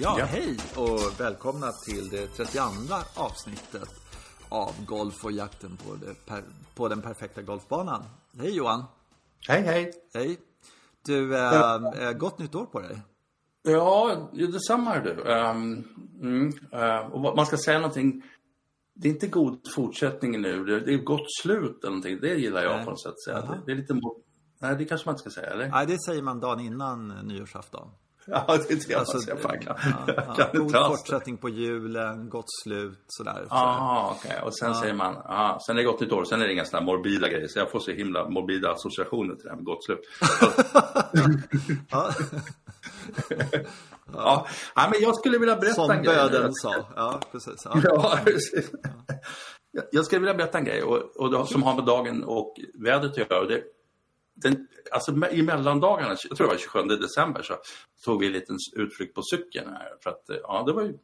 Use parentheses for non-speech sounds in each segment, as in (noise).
Ja, ja, hej och välkomna till det 32 avsnittet av Golf och jakten på, per, på den perfekta golfbanan. Hej Johan! Hej, hej! Hej! Du, äh, gott nytt år på dig! Ja, detsamma du. Um, mm, uh, och man ska säga någonting. Det är inte god fortsättning nu. Det, är gott slut eller någonting. Det gillar jag Nej. på något sätt. Det, det, är lite... Nej, det kanske man inte ska säga, eller? Nej, det säger man dagen innan nyårsafton. (laughs) Ja, det är det alltså, jag fan kan, ja, ja, kan God fortsättning på julen, gott slut, sådär. Ja, okej. Okay. Och sen ja. säger man, ja, sen är det gott nytt år, sen är det inga sådana morbida grejer. Så jag får så himla morbida associationer till det här med gott slut. (laughs) ja. ja. ja, men jag skulle vilja berätta Som en grej. Som böden sa. Ja, precis. Ja, ja precis. Jag skulle vilja berätta en grej och, och, som har med dagen och vädret att göra. Och det, den, alltså i mellandagarna, jag tror det var 27 december, så tog vi en liten utflykt på cykeln här. För att, ja, det var ju,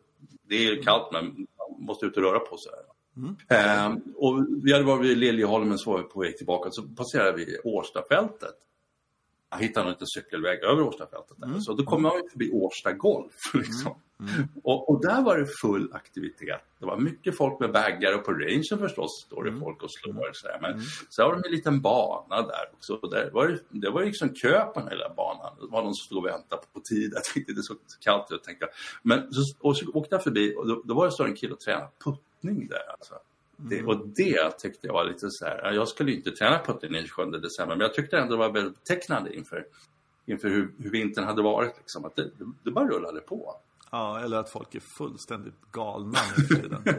det är kallt men man måste ut och röra på sig. Mm. Ehm, och vi hade varit vid Liljeholmen så var vi på väg tillbaka så passerade vi Årstafältet jag hittade inte cykelväg över Årstafältet. Mm. Så då kom jag förbi Årsta Golf. (laughs) Liksom. Mm. Mm. Och, och, där var det full aktivitet. Det var mycket folk med baggar och på rangen förstås står det mm. folk och slår. Så Men mm. så var det en liten bana där också. Och där var det, det var liksom kö på den hela banan. Det var någon som stod och väntade på tid. Jag tänkte det såg så kallt ut. Tänkte. Men så, och så åkte jag förbi och då, då var det så en kille och tränade puttning där. Alltså. Det, mm. och det tyckte jag var lite så här, jag skulle inte träna putten den 27 december, men jag tyckte ändå det var väldigt betecknande inför, inför hur, hur vintern hade varit. Liksom, att det, det bara rullade på. Ja, eller att folk är fullständigt galna nu för tiden. (laughs)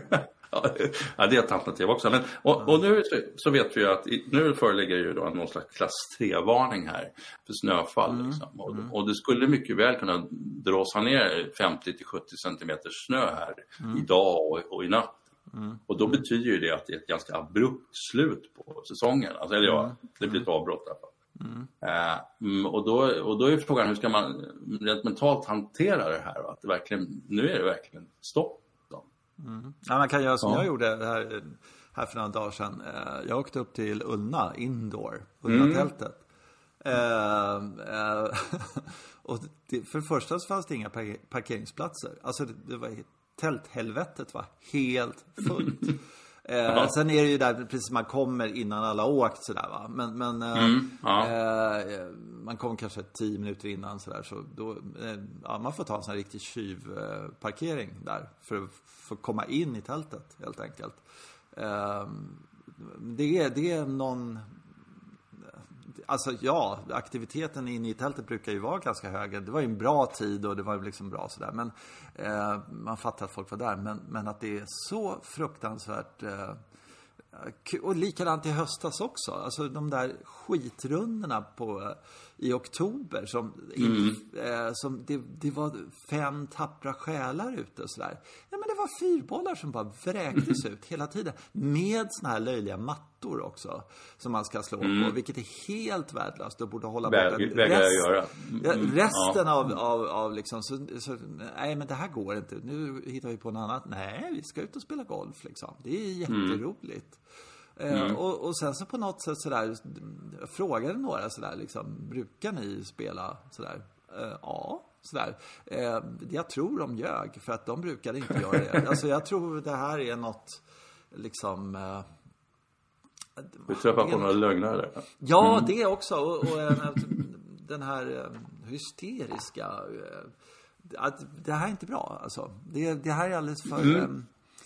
ja, det är ett alternativ också. Men, och, och nu så vet vi ju att nu föreligger ju då någon slags klass 3-varning här för snöfall. Mm. Liksom. Och, mm. och, det skulle mycket väl kunna dras ner 50 till 70 centimeter snö här mm. idag och, och i natt. Mm. Och då betyder ju det att det är ett ganska abrupt slut på säsongen. Alltså, eller ja, mm. det blir ett avbrott fall. Mm. Uh, och, då, och då är frågan hur ska man rent mentalt hantera det här? Att det verkligen, nu är det verkligen stopp. Mm. Ja, man kan göra som ja. jag gjorde här, här för några dagar sedan. Uh, jag åkte upp till Ullna Indoor, Ullna-tältet. Uh, (laughs) och det, för det första så fanns det inga parkeringsplatser. Alltså det, det var tälthelvetet var helt fullt. (laughs) Eh, sen är det ju där precis man kommer innan alla åkt sådär va. Men, men eh, mm, ja. eh, man kommer kanske tio minuter innan sådär. Så då, eh, ja, man får ta en sån här riktig tjuvparkering där. För att få komma in i tältet helt enkelt. Eh, det, är, det är någon Alltså ja, aktiviteten inne i tältet brukar ju vara ganska hög. Det var ju en bra tid och det var liksom bra sådär. Men eh, man fattar att folk var där. Men, men att det är så fruktansvärt eh, och likadant i höstas också. Alltså de där skitrundorna på, eh, i oktober. Som, mm. eh, som det, det, var fem tappra själar ute och sådär. Ja, men det var fyrbollar som bara vräktes ut hela tiden. Med såna här löjliga mattor också. Som man ska slå mm. på. Vilket är helt värdelöst och borde hålla borta. Jag göra. Mm. Resten ja. av, av, av liksom, så, så, nej men det här går inte. Nu hittar vi på något annat. Nej, vi ska ut och spela golf liksom. Det är mm. jätteroligt. Eh, mm. Och, och, sen så på något sätt sådär, jag frågade några sådär liksom, brukar ni spela sådär? Uh, ja, sådär. Uh, jag tror de ljög, för att de brukade inte göra det. (laughs) Alltså jag tror det här är något, liksom... Uh, du träffar på några lögnare? Ja, mm. det också. Och, och den här hysteriska... Att det här är inte bra, alltså. Det, det här är alldeles för... Mm.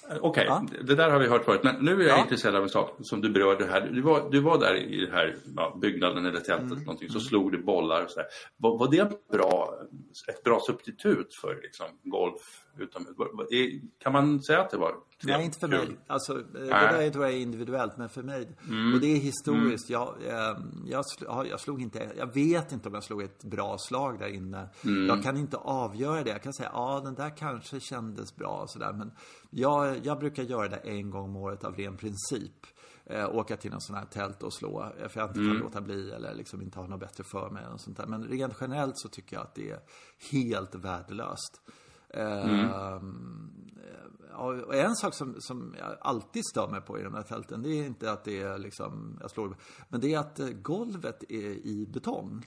Okej, okay. ja. det där har vi hört förut. Men nu är jag ja. intresserad av en sak som du berörde här. Du var, du var där i den här ja, byggnaden eller tältet mm. någonting, så mm. slog du bollar och så var, var, det bra, ett bra substitut för liksom, golf utomhus? Kan man säga att det var Nej, inte för mig. Alltså, det där tror jag är individuellt, men för mig. Mm. Och det är historiskt. Mm. Jag, ehm, jag, jag, slog inte, jag vet inte om jag slog ett bra slag där inne. Mm. Jag kan inte avgöra det. Jag kan säga, ja den där kanske kändes bra och sådär. Men jag, jag brukar göra det en gång om året av ren princip. Eh, åka till någon sån här tält och slå. Eh, för jag inte kan mm. låta bli eller liksom inte ha något bättre för mig. Och sånt där. Men rent generellt så tycker jag att det är helt värdelöst. Mm. Ehm, och en sak som, som jag alltid stör mig på i de här tälten, det är inte att det är liksom, jag slår, men det är att eh, golvet är i betong.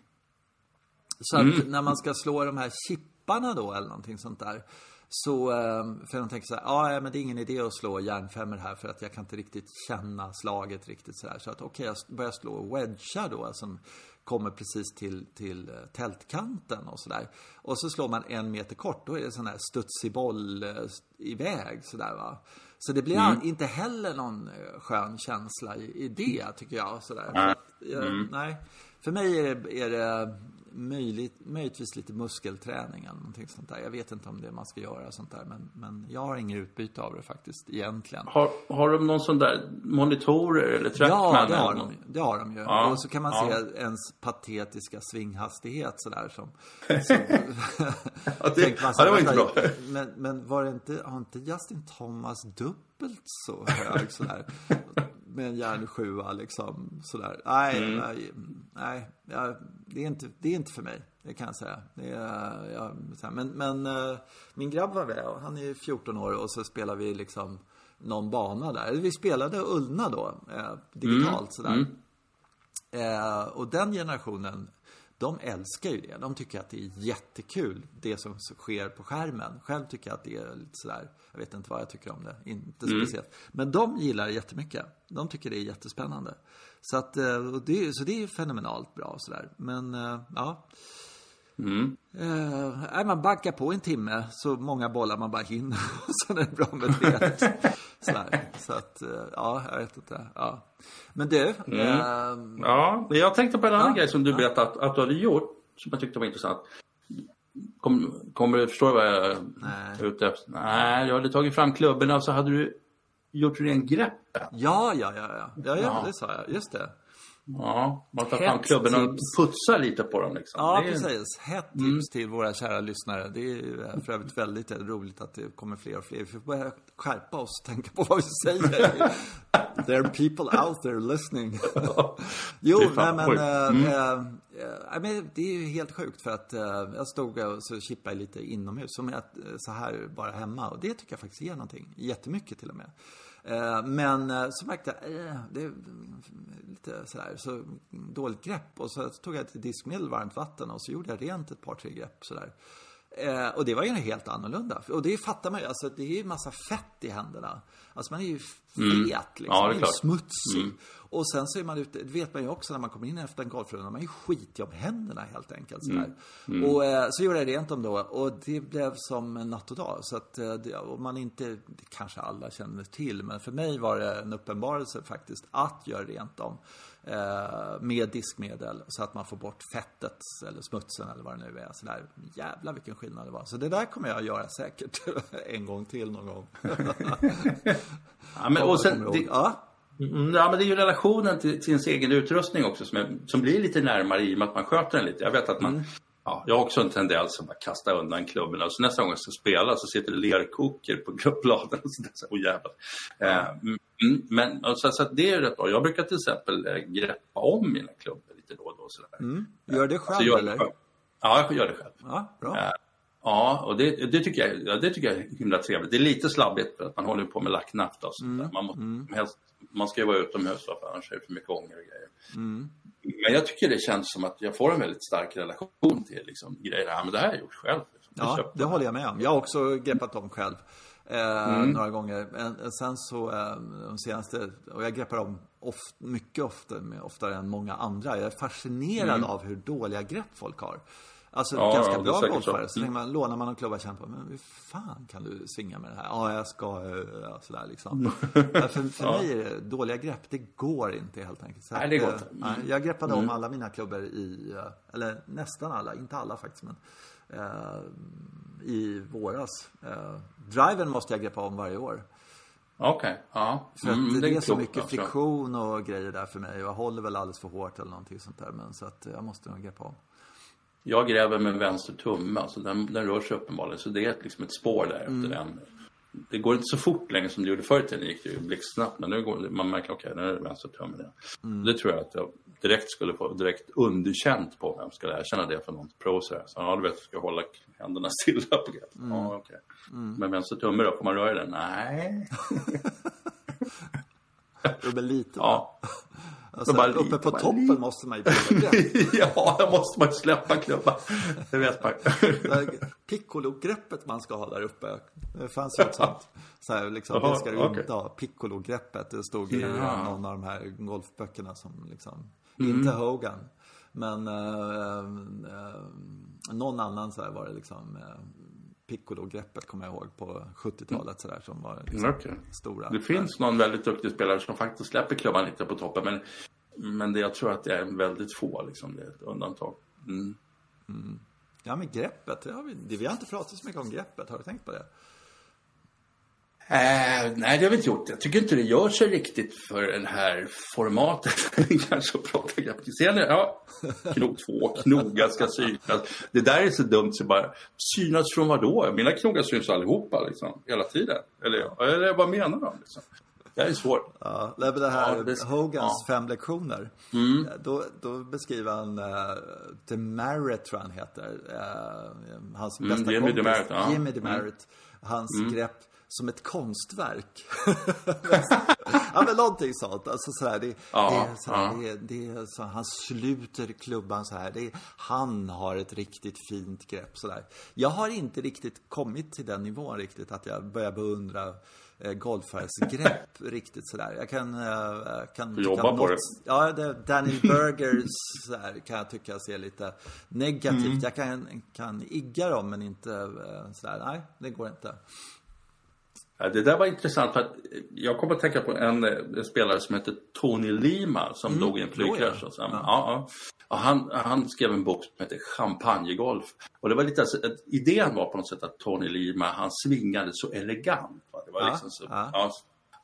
Så att när man ska slå de här chipparna då eller någonting sånt där. Så, eh, för de tänker så här, ja men det är ingen idé att slå järnfemmor här för att jag kan inte riktigt känna slaget riktigt så här. Så att okej, okay, jag börjar slå wedgar då som kommer precis till, till eh, tältkanten och sådär. Och så slår man en meter kort, då är det sån här studsig boll eh, iväg sådär va. Så det blir mm. inte heller någon skön känsla i, i det tycker jag. Sådär. Mm. Så mm. Nej, för mig är det, är det möjligt, möjligtvis lite muskelträning eller någonting sånt där. Jag vet inte om det man ska göra sånt där. Men, men jag har inget utbyte av det faktiskt egentligen. Har, har de någon sån där monitorer eller trackman? Ja, det har, de, det har de ju. Ja, och så kan man ja. se ens patetiska svinghastighet sådär som... (laughs) som ja, det, (laughs) man, ja, det var inte bra. Men, men var det inte, har inte Justin Thomas dubbelt så hög sådär? (laughs) med en järnsjua liksom sådär. Nej, mm. nej, nej jag, det, är inte, det är inte för mig. Det kan jag säga. Är, jag, men men uh, min grabb var med han är 14 år och så spelar vi liksom någon bana där. Vi spelade Ullna då, eh, digitalt mm. sådär. Mm. Eh, och den generationen de älskar ju det. De tycker att det är jättekul, det som sker på skärmen. Själv tycker jag att det är lite sådär, jag vet inte vad jag tycker om det, inte mm. speciellt. Men de gillar det jättemycket. De tycker det är jättespännande. Så att, eh, det, så det är fenomenalt bra sådär. Men, eh, ja. Mm. Eh, man bankar på en timme så många bollar man bara hinner. (laughs) sen är det bra med det. (laughs) Sådär. Så att, eh, ja, jag vet inte. Ja. Men du. Mm. Eh, ja, jag tänkte på en annan ja, grej som du berättade att, att du hade gjort. Som jag tyckte var intressant. Kom, kommer du förstå vad jag är ute efter? Nej, jag hade tagit fram klubborna och så hade du gjort ren greppet. Ja, ja, ja, ja. Ja, ja, det sa jag. Just det. Ja, man tar fram klubben och putsar lite på dem liksom. Ja, är... precis. Hett tips mm. till våra kära lyssnare. Det är för övrigt väldigt roligt att det kommer fler och fler. Vi får börja skärpa oss och tänka på vad vi säger. (laughs) there are people out there listening. (laughs) jo, nej men, äh, mm. äh, äh, det är ju helt sjukt för att jag stod och så chippade lite inomhus. Som jag, så här bara hemma. Och det tycker jag faktiskt ger någonting. Jättemycket till och med. Eh, men eh, så märkte jag, eh, det är lite sådär, så dåligt grepp. Och så tog jag ett diskmedel, varmt vatten och så gjorde jag rent ett par, tre grepp sådär. Eh, och det var ju helt annorlunda. Och det fattar man ju, alltså det är ju massa fett i händerna. Alltså man är ju fet mm. liksom. Ja, man är, är smutsig. Mm. Och sen så är man ute, det vet man ju också när man kommer in efter en golfrunda, man är ju skitjobb med händerna helt enkelt. Sådär. Mm. mm. Och eh, så gjorde jag rent dem då och det blev som natt och dag. Så att, eh, det, och man inte, det kanske alla känner till, men för mig var det en uppenbarelse faktiskt att göra rent dem. Eh, med diskmedel så att man får bort fettet eller smutsen eller vad det nu är. Så där, jävlar vilken skillnad det var. Så det där kommer jag att göra säkert (laughs) en gång till någon gång. (laughs) ja, men, och sen, det, ja. Mm, ja, men det är ju relationen till, till ens egen utrustning också som, är, som blir lite närmare i och med att man sköter den lite. Jag vet att man, mm. Ja, jag har också en tendens att bara kasta undan klubborna och så nästa gång jag ska spela så sitter det lerkoker på (laughs) klubbladen och sådär. Så, oh, jävlar. Eh, mm, men så, så det är rätt bra. Jag brukar till exempel eh, greppa om mina klubbor lite då och då. Sådär. Mm. Gör det själv gör eller? Själv. Ja, jag gör det själv. Ja, bra. Eh, Ja, och det, det, tycker jag, ja, det tycker jag är himla trevligt. Det är lite slabbigt för att man håller på med lacknaft och sånt mm. Man, måste, mm. helst, man ska ju vara utomhus för annars är det för mycket ånger och grejer. Mm. Men jag tycker det känns som att jag får en väldigt stark relation till liksom, grejer. Ja, men det här har jag gjort själv. Liksom. Ja, det håller jag med om. Jag har också greppat dem själv. Eh, mm. Några gånger. Men sen så eh, de senaste, och jag greppar dem oft, mycket ofta, oftare än många andra. Jag är fascinerad mm. av hur dåliga grepp folk har. Alltså ja, ganska ja, bra golfare. Så, så mm. man, lånar man en klubba och känner på, men hur fan kan du svinga med det här? Ja, jag ska, ja, sådär liksom. för för (laughs) ja. mig är det dåliga grepp, det går inte helt enkelt. Så nej, det går inte. Mm. Jag greppade mm. om alla mina klubbor i, eh, eller nästan alla, inte alla faktiskt, men uh, i våras. Uh, driven måste jag greppa om varje år. Okej, okay. ja. För mm, det, det är så mycket friktion och grejer där för mig. Jag håller väl alldeles för hårt eller någonting sånt där. Men så att jag måste nog greppa om. Jag gräver med vänster tumme, alltså den, den rör sig uppenbarligen. Så det är liksom ett spår där efter mm. den. Det går inte så fort längre som det gjorde förr i tiden. Det gick ju blixtsnabbt. Men nu går man märker, okej, okay, nu är det vänster tumme det. Mm. Det tror jag att jag direkt skulle få direkt underkänt på jag skulle erkänna det för någon pro så ja, du vet, jag ska hålla händerna (laughs) stilla på greppet. Mm. Ja, okay. mm. Men vänster tumme då, får man röra den? Nej. (laughs) Rubbel lite. Ja. Alltså, bara uppe på toppen lite. måste man ju (laughs) ja, då måste man släppa klubban. Det vet man. Piccolo-greppet man ska ha där uppe. Det fanns ju ett sånt. Så här, liksom, Jaha, det ska du okej. inte ha. Piccolo-greppet. Det stod i Ja. någon av de här golfböckerna som liksom, Mm. inte Hogan. Men eh, eh, någon annan så här var det liksom. Eh, Piccolo-greppet kommer jag ihåg på 70-talet så där som var liksom, Mm, okej. stora. Det finns någon väldigt duktig spelare som faktiskt släpper klubban lite på toppen. Men, men det, jag tror att det är väldigt få. Liksom, det är ett undantag. Mm. Ja men greppet, det har vi, det, vi har inte pratat så mycket om greppet. Har du tänkt på det? Eh, nej, det har vi inte gjort. Jag tycker inte det gör sig riktigt för det här formatet. (laughs) Kanske att prata ni? Ja, knog två, knogar ska synas. Det där är så dumt så bara, synas från vad då? Mina knogar syns allihopa liksom, hela tiden. Eller, eller vad menar de? Liksom? Det är svårt. Ja, det är väl det här Ja, det- Hogans ja. fem lektioner. Då, då beskriver han uh, Demerit, tror jag han heter. Uh, hans Mm, bästa Jimmy kompis. Demerit, ja. Mm. Jimmy Demerit. Hans grepp som ett konstverk. (laughs) ja, men någonting sånt. Alltså sådär, det, Ja, det är sådär, ja. det, det så, han sluter klubban så här. Det han har ett riktigt fint grepp sådär. Jag har inte riktigt kommit till den nivån riktigt att jag börjar beundra eh, golfares grepp (laughs) riktigt sådär. Jag kan... Eh, kan tycka jobba att på det. Ja, det, Daniel (laughs) Burgers sådär, kan jag tycka ser lite negativt. Mm. Jag kan, kan igga dem men inte eh, sådär. Nej, det går inte. Ja, det där var intressant för att jag kommer att tänka på en, eh, en spelare som heter Tony Lima som dog i en flygkrasch. ja. Ja. Ja, ja. Han, han skrev en bok som heter Champagnegolf. Och det var lite, alltså, idén var på något sätt att Tony Lima, han svingade så elegant. Va? Det var liksom så, ja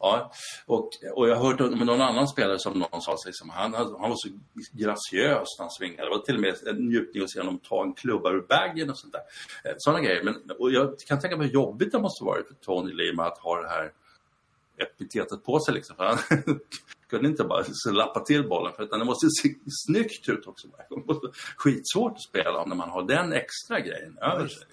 ja. Och, och jag har hört om någon annan spelare som någon sa liksom, han, han var så graciös när han svingade. Det var till och med en njutning att se honom ta en klubba ur bagen och sånt där. Eh, Sådana grejer. Men, och jag kan tänka mig hur jobbigt det måste varit för Tony Lima att ha det här epitetet på sig liksom. För han (laughs) kunde inte bara slappa till bollen för utan det måste se snyggt ut också. Det måste- Skitsvårt att spela om när man har den extra grejen över sig.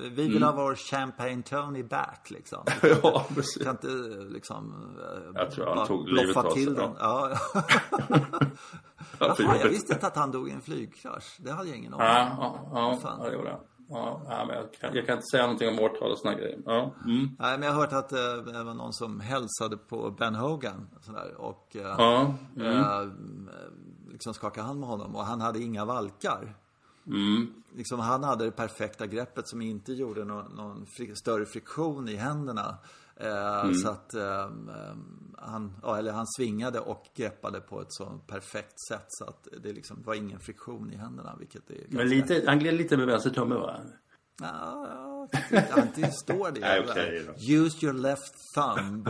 Vi vill ha vår Champagne Tony back liksom. (laughs) Ja, precis. Kan inte liksom eh, Jag tror han tog livet av sig, till ja. den. Ja. Ja, (laughs) Ja, fan, jag visste inte att han dog i en flygkrasch. Det hade jag ingen aning Ja, om. ja, ja, Fan. ja, det gjorde han. Ja, ja, men jag, kan, jag kan inte säga någonting om årtal och såna grejer. Ja, mm. Nej, men jag har hört att eh, det var någon som hälsade på Ben Hogan sådär, och eh, ja, eh, liksom skakade hand med honom och han hade inga valkar. Mm. Liksom, han hade det perfekta greppet som inte gjorde någon, någon fri, större friktion i händerna. Eh, Mm. Så att eh, han, ja, eller han svingade och greppade på ett så perfekt sätt så att det liksom var ingen friktion i händerna. Vilket är Men lite, han gled lite med vänster tumme va? Ja, ja, det står det. Nej, då. Use your left thumb.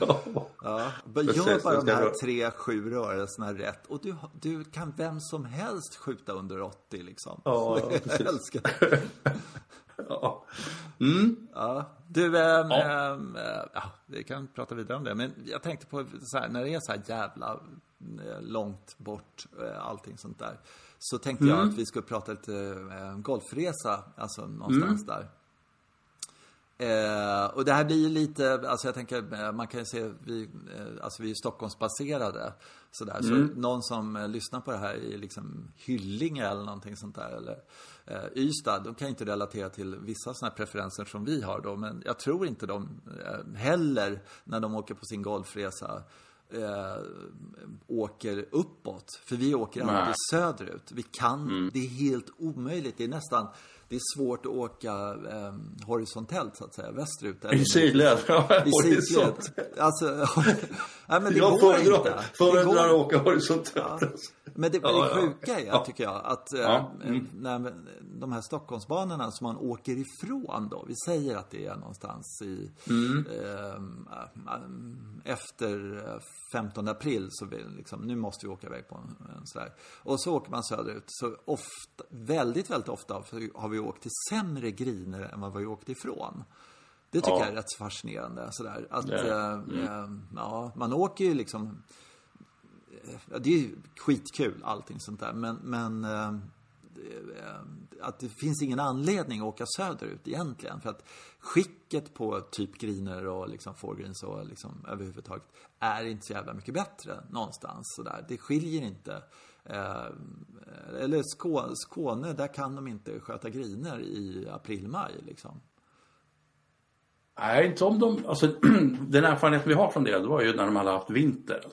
(laughs) ja, men Precis, gör bara de här tre, sju rörelserna rätt. Och du, du kan vem som helst skjuta under 80 liksom. Ja, ja, (laughs) jag älskar det. (laughs) Ja. Mm. Ja, du, ehm, Ja. ehm, eh, ja, vi kan prata vidare om det. Men jag tänkte på så här, när det är så här jävla eh, långt bort, eh, allting sånt där. Så tänkte Mm. jag att vi skulle prata lite eh, golfresa, alltså någonstans Mm. där. Eh, och det här blir ju lite, alltså jag tänker, eh, man kan ju se, vi, eh, alltså vi är Stockholmsbaserade. Sådär. Så någon som eh, lyssnar på det här i liksom Hyllinge eller någonting sånt där. Eller eh, Ystad, de kan ju inte relatera till vissa sådana här preferenser som vi har då. Men jag tror inte de eh, heller, när de åker på sin golfresa, eh, åker uppåt. För vi åker alltid söderut. Vi kan, det är helt omöjligt. Det är nästan, det är svårt att åka eh, horisontellt så att säga, västerut. eller I sidled. (laughs) I sidled. Alltså, (laughs) nej men det Jag går föredrar, inte. Det föredrar att åka horisontellt. Ja. Men det, Ja, det sjuka är, Ja. tycker jag, att Ja, mm. när, de här Stockholmsbanorna som man åker ifrån då, vi säger att det är någonstans i, Mm. ehm, efter eh, 15 april så vill, liksom, nu måste vi åka iväg på en, en sådär. Och så åker man söderut, så ofta, väldigt, väldigt ofta har vi åkt till sämre griner än vad vi åkt ifrån. Det tycker Ja. jag är rätt fascinerande. Sådär. Att, Det är eh, eh, ja, man åker ju liksom Ja, det är ju skitkul allting sånt där. Men, men eh, eh, att det finns ingen anledning att åka söderut egentligen. För att skicket på typ griner och liksom foregreens och liksom överhuvudtaget är inte så jävla mycket bättre någonstans sådär. Det skiljer inte. Eh, eller Skåne, där kan de inte sköta griner i april-maj liksom. Nej, inte om de... Alltså, (clears throat) den erfarenhet vi har från det, det var ju när de hade haft vinter.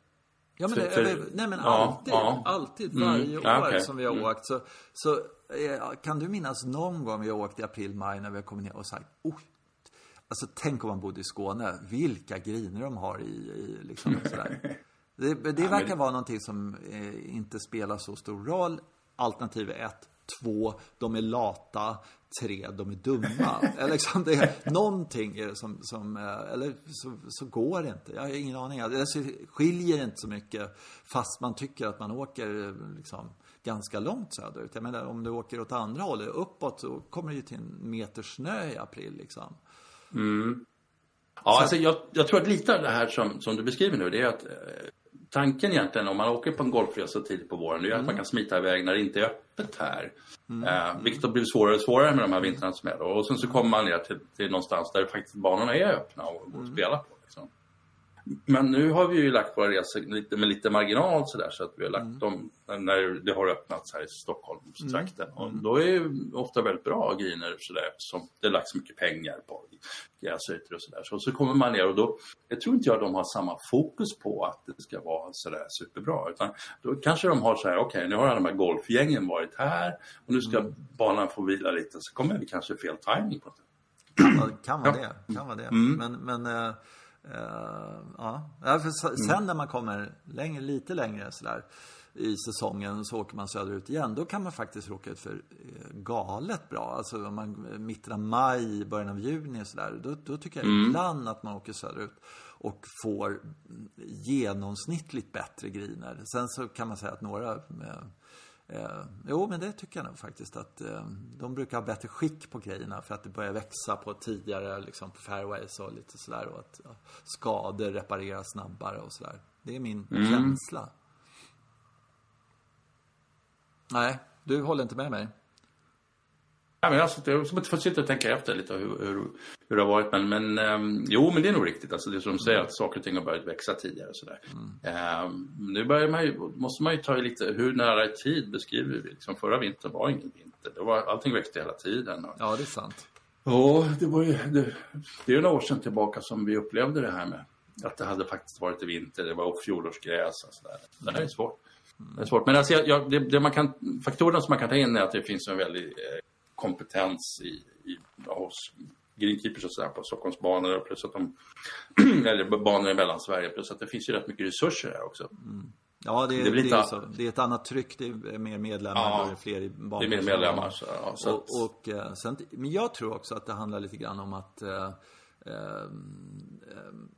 Ja, men, det, för, nej, men alltid, ja, alltid, mm. varje mm, år okay. som vi har mm. åkt. Så, så eh, kan du minnas någon gång vi har åkt i april, maj när vi har kommit ner och sagt, oh, alltså tänk om man bodde i Skåne, vilka griner de har i, i liksom sådär. (laughs) Det, det verkar ja, vara någonting som eh, inte spelar så stor roll. Alternativ ett, två, de är lata, tre, de är dumma. (laughs) eller liksom det någonting är som, som eh, eller så, så, går det inte. Jag har ingen aning. Det skiljer inte så mycket fast man tycker att man åker liksom ganska långt söderut. Jag menar om du åker åt andra hållet, uppåt, så kommer du ju till en meter snö i april liksom. Mm. Ja, så, alltså jag, jag, tror att lite av det här som, som du beskriver nu, det är att eh, tanken egentligen om man åker på en golfresa tidigt på våren, det är att mm. man kan smita iväg när det inte är öppet här. Mm. Eh, vilket har blivit svårare och svårare med de här vintrarna som är då. Och sen så kommer man ner till, till någonstans där faktiskt banorna är öppna och, och mm. spela på. Liksom. Men nu har vi ju lagt våra resor lite, med lite marginal sådär så att vi har lagt mm. dem när det har öppnats här i Stockholmstrakten. Mm. Och då är det ofta väldigt bra griner sådär eftersom det har lagts mycket pengar på gräsytor och sådär. Så, så kommer man ner och då, jag tror inte jag de har samma fokus på att det ska vara sådär superbra. Utan då kanske de har så här, okej okay, nu har alla de här golfgängen varit här och nu ska mm. banan få vila lite. Så kommer det kanske fel timing på det. Kan, kan vara det. Kan vara det. Mm. Men, men äh ja, för mm. sen när man kommer längre, lite längre sådär i säsongen så åker man söderut igen. Då kan man faktiskt råka ut för eh, galet bra. Alltså om man, mitten av maj, början av juni och sådär. Då, då tycker jag mm. ibland att man åker söderut och får genomsnittligt bättre griner. Sen så kan man säga att några eh, jo, men det tycker jag nog faktiskt att eh, de brukar ha bättre skick på grejerna för att det börjar växa på tidigare liksom på fairways och lite sådär och att ja, skador repareras snabbare och sådär. Det är min mm. känsla. Nej, du håller inte med mig? Ja, men alltså, jag får sitta och tänka efter lite hur, hur, hur det har varit. Men, men um, jo, men det är nog riktigt. Alltså, det är som de säger att saker och ting har börjat växa tidigare. Och sådär. Mm. Um, nu börjar man ju, måste man ju ta lite, hur nära i tid beskriver vi? Liksom, förra vintern var ingen vinter. Det var, allting växte hela tiden. Och, ja, det är sant. Ja, det var ju, det, det är några år sedan tillbaka som vi upplevde det här med att det hade faktiskt varit vinter. Det var fjolårsgräs och sådär. Det här är svårt. Det är svårt. Men alltså, jag, det, det, man kan, faktorerna som man kan ta in är att det finns en väldigt eh, kompetens i, i, hos greenkeepers och sådär på Stockholmsbanor plus att de, (clears throat) eller banor i Mellansverige plus att det finns ju rätt mycket resurser här också. Mm. Ja, det är, det, det, är så. det är ett annat tryck, det är mer medlemmar, ja, det är fler i banor. Det är mer medlemmar. Så, ja, så och, och, eh, sen, men jag tror också att det handlar lite grann om att eh, eh,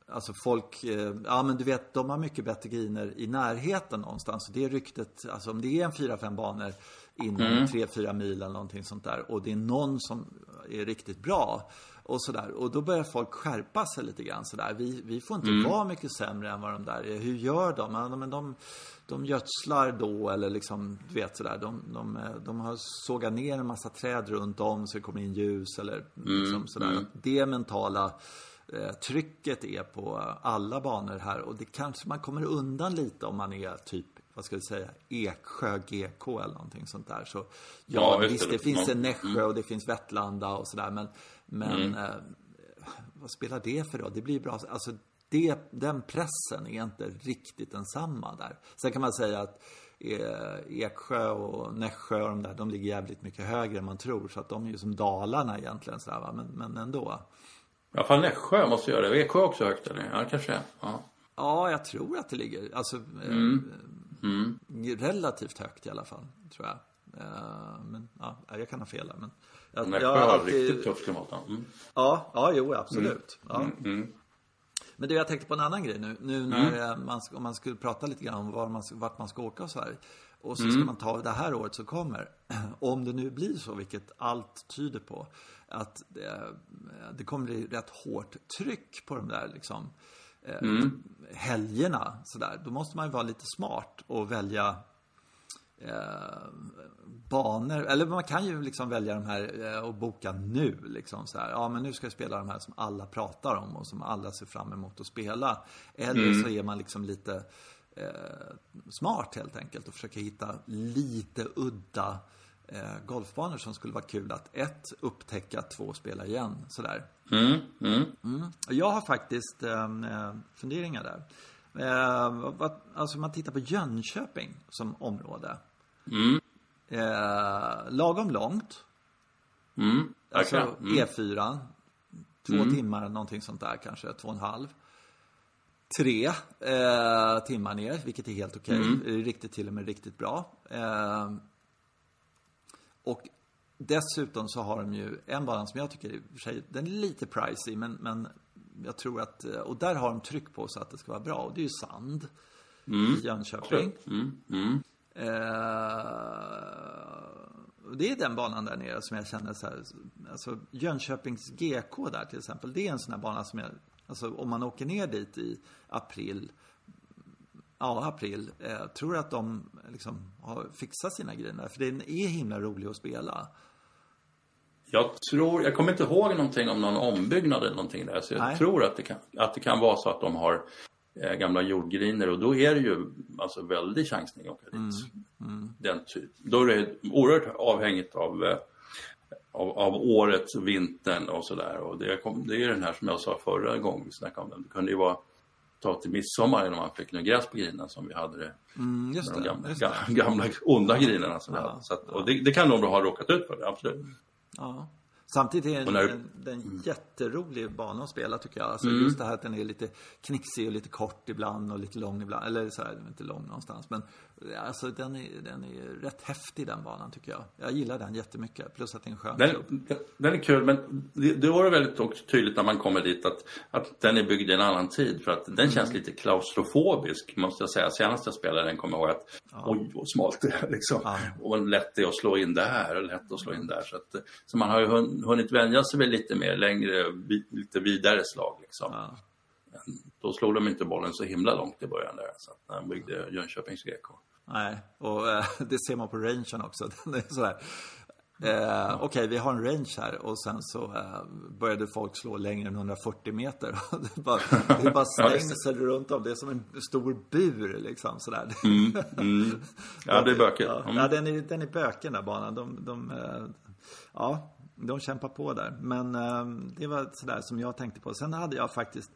alltså folk, eh, ja men du vet, de har mycket bättre griner i närheten någonstans. Det ryktet, alltså om det är en fyra, fem banor inom mm. 3-4 mil eller någonting sånt där. Och det är någon som är riktigt bra. Och sådär. Och då börjar folk skärpa sig lite grann sådär. Vi, vi får inte mm. vara mycket sämre än vad de där är. Hur gör de? Ja, men de, de gödslar då eller liksom, du vet sådär. De, de, de har sågat ner en massa träd runt om så det kommer in ljus eller mm. liksom sådär. Mm. Det mentala eh, trycket är på alla banor här och det kanske man kommer undan lite om man är typ vad ska vi säga, Eksjö GK eller någonting sånt där. Så ja, ja visst, det, det finns en Nässjö mm. och det finns Vettlanda och sådär. Men, men mm. eh, vad spelar det för roll? Det blir bra. Alltså, det, den pressen är inte riktigt densamma där. Sen kan man säga att eh, Eksjö och Nässjö och de där, de ligger jävligt mycket högre än man tror. Så att de är ju som Dalarna egentligen. Så va? Men, men ändå. Alla fall Nässjö måste göra det. Eksjö också högt eller? Ja, kanske. Ja. ja, jag tror att det ligger. Alltså, eh, mm. Mm. Relativt högt i alla fall, tror jag. Uh, men ja, jag kan ha fel där. Men jag, Nässjö har alltid... riktigt tufft klimat. Mm. Ja, ja, jo, absolut. Mm. Ja. Mm, mm. Men du, jag tänkte på en annan grej nu. Nu när mm. man, om man skulle prata lite grann om var man, vart man ska åka och så här. Och så ska man ta det här året som kommer. (clears throat) Om det nu blir så, vilket allt tyder på. Att det, det kommer bli rätt hårt tryck på de där liksom mm. helgerna sådär. Då måste man ju vara lite smart och välja eh, banor, eller man kan ju liksom välja de här eh, och boka nu liksom så här. Ja men nu ska jag spela de här som alla pratar om och som alla ser fram emot att spela. Eller mm. så är man liksom lite eh, smart helt enkelt och försöker hitta lite udda eh, golfbanor som skulle vara kul att ett, upptäcka, två, spela igen. Sådär. Mm, mm. Mm. Jag har faktiskt eh, funderingar där. Eh, vad, alltså man tittar på Jönköping som område. Mm. Eh, lagom långt. Mm. Alltså E4. Två mm. timmar, någonting sånt där kanske, två och en halv. Tre eh, timmar ner, vilket är helt okej. Okay. Mm. Riktigt till och med riktigt bra. Och dessutom så har de ju en bana som jag tycker i och för sig, den är lite pricey, men, men jag tror att, och där har de tryck på så att det ska vara bra. Och det är ju Sand mm. i Jönköping. Mm. Mm. Eh, det är den banan där nere som jag känner så här, alltså Jönköpings GK där till exempel, det är en sån här bana som jag, alltså om man åker ner dit i april, ja april, eh, tror att de liksom har fixat sina grejer där, för den är himla rolig att spela. Jag tror, jag kommer inte ihåg någonting om någon ombyggnad eller någonting där, så jag Nej. tror att det, kan, att det kan vara så att de har eh, gamla jordgriner och då är det ju alltså väldig chansning att åka dit. Mm. Mm. Den typ. Då är det oerhört avhängigt av, eh, av, av året, vintern och sådär. Och det, kom, det är den här som jag sa förra gången vi snackade om den. Det kunde ju vara ta till midsommar när man fick nu gräs på grinerna som vi hade det. Mm, just de gamla, just gamla, (laughs) gamla onda grinerna som ja, vi hade. Så att, och det, det, kan de ha råkat ut för, absolut. Ja. Samtidigt är den, när... en jätterolig bana att spela tycker jag. Alltså mm. just det här att den är lite knixig och lite kort ibland och lite lång ibland. Eller så här, inte lång någonstans. Men alltså den är, den är rätt häftig den banan tycker jag. Jag gillar den jättemycket. Plus att det är en skön den, den är kul men det, det var väldigt också tydligt när man kommer dit att, att den är byggd i en annan tid. För att den känns mm. lite klaustrofobisk måste jag säga. Senast jag spelade den kommer jag ihåg att ja. oj vad smalt det är liksom. Ja. Och lätt det är att slå in där och lätt att slå in där. Så, att, så man har ju hunnit vänja sig vid lite mer längre, lite vidare slag liksom. Ja. Då slog de inte bollen så himla långt i början där. Så när de byggde Jönköpings GK. Nej, och äh, (laughs) det ser man på rangen också. (laughs) Den är sådär. Eh, Okej, okay, vi har en range här och sen så eh, började folk slå längre än 140 meter. (laughs) det, bara, det bara stängsel runt om. Det är som en stor bur liksom sådär. Mm, mm. Ja, det är. Ja, mm. ja, den, är, den är böken där banan. De, de, eh, ja, de kämpar på där. Men eh, det var sådär som jag tänkte på. Sen hade jag faktiskt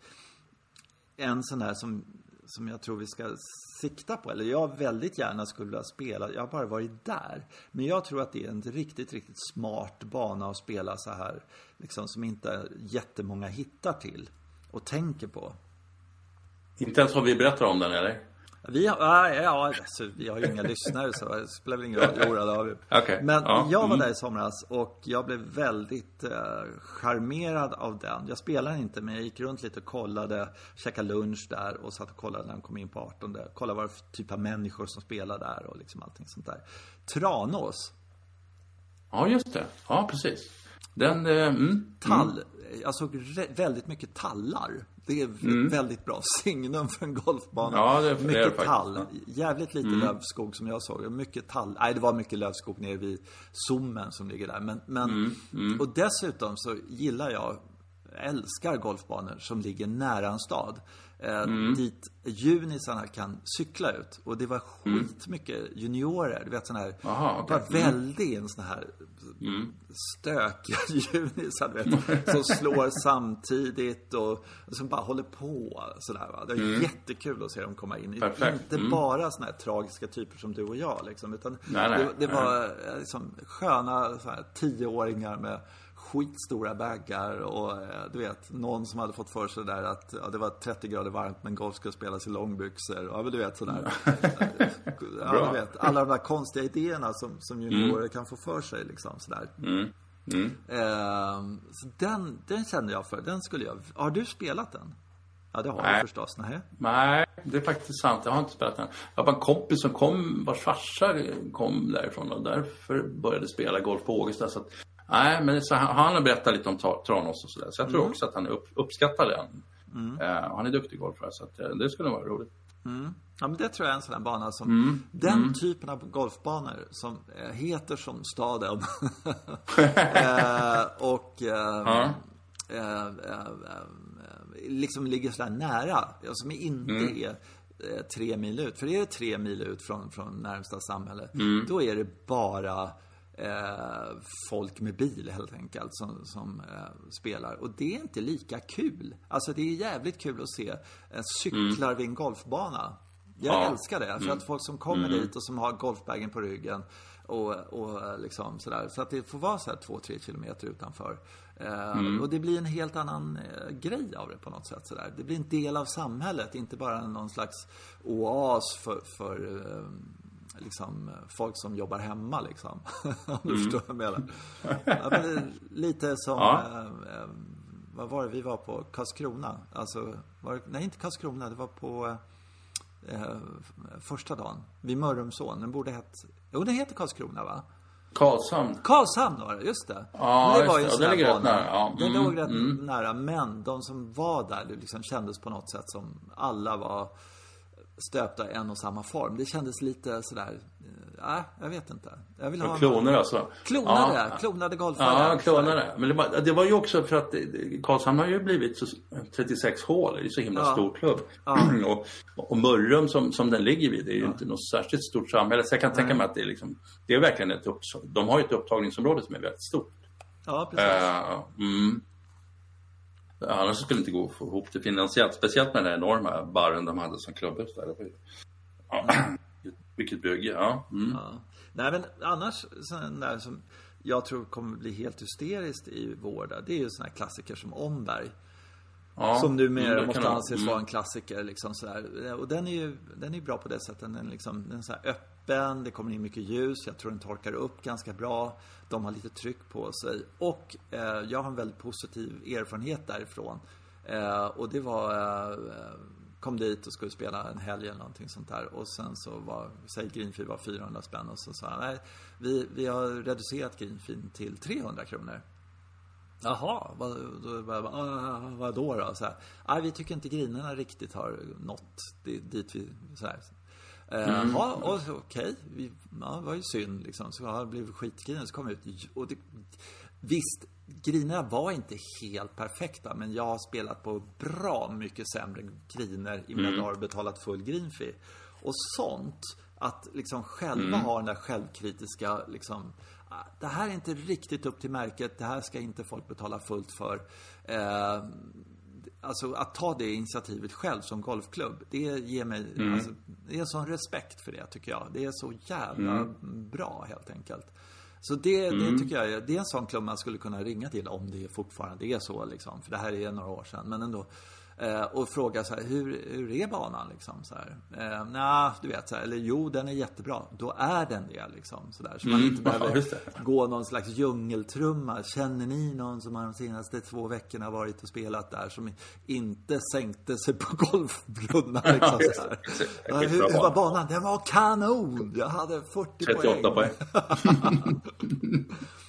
en sån här som, som jag tror vi ska sikta på, eller jag väldigt gärna skulle vilja spela. Jag har bara varit där. Men jag tror att det är en riktigt, riktigt smart bana att spela så här, liksom som inte jättemånga hittar till och tänker på. Inte ens vad vi berättar om den, eller? Vi har, ja, alltså, vi har ju inga lyssnare så det spelar väl ingen roll. Jo, det har vi. Okay. Men ja. jag var mm. där i somras och jag blev väldigt eh, charmerad av den. Jag spelar inte men jag gick runt lite och kollade, käkade lunch där och satt och kollade när de kom in på 18. Kollade vad det för typ av människor som spelar där och liksom allting sånt där. Tranås. Ja, just det. Ja, precis. Den, eh, mm, Tall. Mm. Jag såg väldigt mycket tallar. Det är mm. väldigt bra signum för en golfbana. Ja, det, mycket det är tall. Faktiskt. Jävligt lite mm. lövskog som jag såg. Mycket tall. Nej, det var mycket lövskog nere vid Sommen som ligger där. Men, men mm. Mm. Och dessutom så gillar jag, älskar golfbanor som ligger nära en stad. Eh, mm. Dit junisarna kan cykla ut. Och det var mm. skitmycket juniorer. Du vet sådana här, Aha, okay. bara välde i en sån här mm. stökiga (laughs) junisar, du vet. (laughs) Som slår samtidigt och, och som bara håller på sådär va. Det är mm. jättekul att se dem komma in. Perfekt. Inte mm. bara såna här tragiska typer som du och jag liksom. Utan nej, nej, det, det var eh, liksom sköna så här, tioåringar med skitstora baggar och eh, du vet, någon som hade fått för sig där att ja, det var 30 grader varmt men golf skulle spelas i långbyxor. Ja, men du vet sådär. ja, (laughs) du vet, alla de där konstiga idéerna som, som juniorer mm. kan få för sig liksom sådär. Mm. Mm. Eh, så den, den kände jag för. Den skulle jag... Har du spelat den? Ja, det har Nej. du förstås. Nej. Nej, det är faktiskt sant. Jag har inte spelat den. Jag har en kompis som kom, vars farsa kom därifrån och därför började spela golf på Ågesta. Så att Nej, men så, han har berättat lite om Tranås och sådär. Så jag tror mm. också att han upp, uppskattar den. Mm. Uh, han är duktig golfare så att, uh, det skulle vara roligt. Mm. Ja, men det tror jag är en sån här bana som, mm. den mm. typen av golfbanor som eh, heter som staden. (laughs) eh, och eh, eh, liksom ligger sådär nära, som inte mm. är tre mil ut. För är det tre mil ut från, från närmsta samhälle, mm. då är det bara eh, folk med bil helt enkelt som, som eh, spelar. Och det är inte lika kul. Alltså det är jävligt kul att se eh, cyklar mm. vid en golfbana. Jag ja. älskar det. För mm. att folk som kommer mm. dit och som har golfbagen på ryggen och, och liksom sådär. Så att det får vara så här två, tre kilometer utanför. Eh, mm. Och det blir en helt annan eh, grej av det på något sätt. Sådär. Det blir en del av samhället, inte bara någon slags oas för, för eh, liksom, folk som jobbar hemma liksom. (laughs) Om du mm. förstår vad jag menar. (laughs) Ja, men lite som, ja. eh, eh, vad var det vi var på? Karlskrona. Alltså, det, nej inte Karlskrona, det var på eh, första dagen. Vid Mörrumsån. Den borde hett, jo den heter Karlskrona va? Karlshamn. Karlshamn var det, just det. Ja, men det var ju en det. ligger rätt nära. Ja. Mm, det låg rätt mm. nära. Men de som var där, det liksom kändes på något sätt som alla var stöpta i en och samma form. Det kändes lite sådär, nej, äh, jag vet inte. Jag vill ha kloner alltså? Klonade, ja. klonade golfare. Ja, klonade. Men det var, det var ju också för att Karlshamn har ju blivit så, 36 hål, det är så himla ja. stor klubb. Ja. (clears throat) och, och Mörrum som, som den ligger vid, det är ju ja. inte något särskilt stort samhälle. Så jag kan tänka mig att det är liksom, det är verkligen ett upp, de har ju ett upptagningsområde som är väldigt stort. Ja, precis. Uh, mm. Annars skulle det inte gå att få ihop det finansiellt. Speciellt med den enorma baren de hade som klubbhus där. Ja. (clears throat) Vilket bygge, ja. Mm. ja. Nej men annars, sån där som jag tror kommer bli helt hysteriskt i vår Det är ju såna här klassiker som Omberg. Ja, som numera mm, måste anses mm. vara en klassiker. Liksom sådär. Och den är ju den är bra på det sättet. Den är, liksom, den är så öppen, det kommer in mycket ljus. Jag tror den torkar upp ganska bra. De har lite tryck på sig. Och eh, jag har en väldigt positiv erfarenhet därifrån. Eh, och det var eh, kom dit och skulle spela en helg eller någonting sånt där. Och sen så var, säg greenfee var 400 spänn och så sa han, nej, vi, vi har reducerat Greenfee till 300 kronor. Jaha, vad, då, vad, vad då då? Så här, nej, vi tycker inte grinerna riktigt har nått dit vi, så här. Eh, mm. Jaha, okej. Okay. Ja, det var ju synd liksom. Så jag blev skitgrinen. Så kom jag ut och det, Visst, grinerna var inte helt perfekta, men jag har spelat på bra mycket sämre griner i mina mm. dagar och betalat full grinfee. Och sånt, att liksom själva mm. ha den där självkritiska, liksom, ah, det här är inte riktigt upp till märket, det här ska inte folk betala fullt för. Eh, alltså att ta det initiativet själv som golfklubb, det ger mig, mm. alltså, det är en sån respekt för det tycker jag. Det är så jävla mm. bra helt enkelt. Så det, mm. det tycker jag det är en sån klubb man skulle kunna ringa till om det fortfarande är så liksom. För det här är några år sedan. Men ändå. Eh, och fråga så här, hur, hur är banan liksom? Så här. Eh, nah, du vet så här, eller jo, den är jättebra. Då är den det liksom. Så, där. så man mm. inte behöver gå någon slags djungeltrumma. Känner ni någon som har de senaste två veckorna varit och spelat där som inte sänkte sig på golfbrunnar? Liksom, så här. Ja, hur, hur var banan? Den var kanon! Jag hade 40 38 poäng. poäng.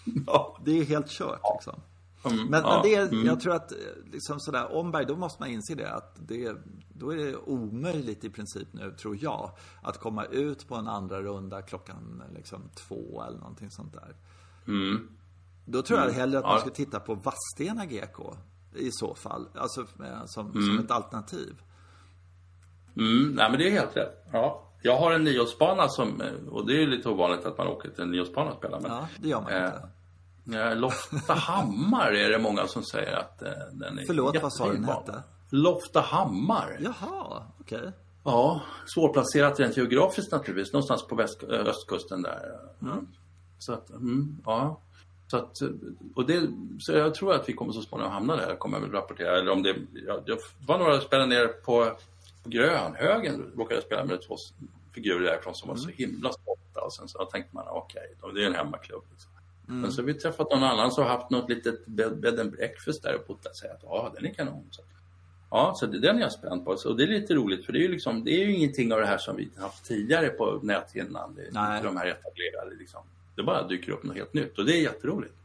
(laughs) ja. Det är helt kört liksom. Mm, men, ja, men det, mm. jag tror att liksom sådär, Omberg, då måste man inse det att det, då är det omöjligt i princip nu, tror jag, att komma ut på en andra runda klockan liksom två eller någonting sånt där. Mm. Då tror jag mm. hellre att man ska titta på Vadstena GK i så fall, alltså eh, som, som mm. ett alternativ. Mm, nej men det är helt rätt. Ja. Jag har en nioårsbana som, eh, och det är lite ovanligt att man åker till en nioårsbana och spelar. Men, ja, det gör man inte. Eh, Loftahammar är det många som säger att eh, den är Förlåt, vad sa du den hette? Loftahammar. Jaha, okej. Okay. Ja, svårplacerat rent geografiskt naturligtvis. Någonstans på väst, eh, östkusten där. Mm. Så att, mm, ja. Så, att, och det, så jag tror att vi kommer så småningom hamna där, kommer jag väl rapportera. Eller om det, jag, jag var några spelare nere på, på Grönhögen, råkade jag spela med två figurer därifrån som var så mm. himla stolta. Och sen så tänkte man, okej, okay, det är en hemmaklubb. Liksom. Mm. Men så har vi träffat någon annan som har haft något litet bed and breakfast där och och säger att ja, den är kanon. Så, ja, så det, den är jag spänd på. Så det är lite roligt för det är ju liksom, det är ju ingenting av det här som vi haft tidigare på näthinnan. Det, Nej. De här etablerade liksom. Det bara dyker upp något helt nytt och det är jätteroligt.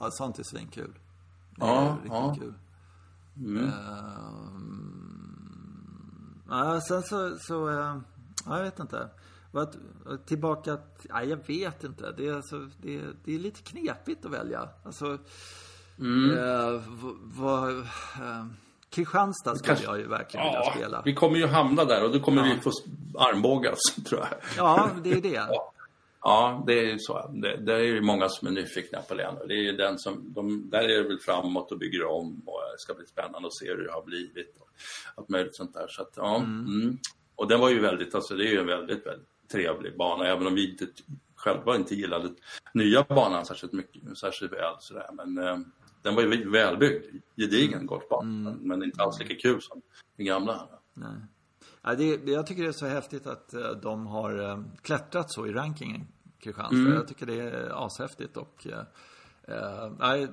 Ja, sånt är svinkul. Det är ja, riktigt ja. kul. Mm. Uh, Ja, sen så, så ja, jag vet inte. Vad, tillbaka, ja, jag vet inte. Det är, alltså, det, det är lite knepigt att välja. Alltså, mm. eh, vad, eh, Kristianstad skulle Kanske, jag ju verkligen ja, vilja spela. Vi kommer ju hamna där och då kommer ja. vi få armbågas, (laughs) tror jag. Ja, det är det. (laughs) ja. Ja, det är ju så. Det, där är det många som är nyfikna på Leno. Det är ju den som, de, där är det väl framåt och bygger om och det ska bli spännande att se hur det har blivit. Och allt möjligt sånt där. Så att, ja, mm. Mm. Och den var ju väldigt, alltså det är ju en väldigt, väldigt trevlig bana, även om vi inte, själva inte gillade nya banan särskilt mycket, särskilt väl sådär. Men eh, den var ju välbyggd, gedigen golfbana, mm. men inte alls lika kul som den gamla. Nej. Ja, det, jag tycker det är så häftigt att eh, de har eh, klättrat så i rankingen, Kristianstad. Mm. Jag tycker det är ashäftigt och äh, äh,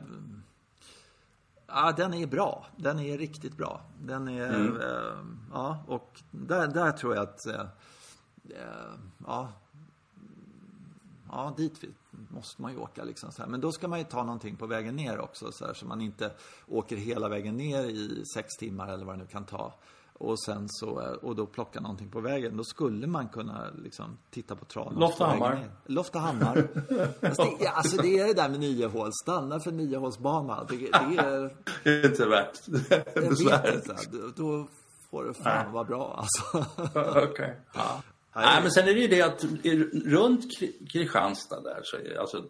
Ja, den är bra. Den är riktigt bra. Den är, mm. äh, ja, och där, där tror jag att, äh, ja, ja, dit måste man ju åka liksom så här. Men då ska man ju ta någonting på vägen ner också så här, så man inte åker hela vägen ner i sex timmar eller vad det nu kan ta och sen så, och då plocka någonting på vägen. Då skulle man kunna liksom titta på traven. Loftahammar. Loftahammar. (laughs) det, alltså det är det där med nio hål. Stanna för nio hålsbana. Det, det är... (laughs) det är inte värt besväret. (laughs) Då, då får det fan vara bra alltså. Okej. Okay. Ja. Nej, men sen är det ju det att runt Kristianstad där så är alltså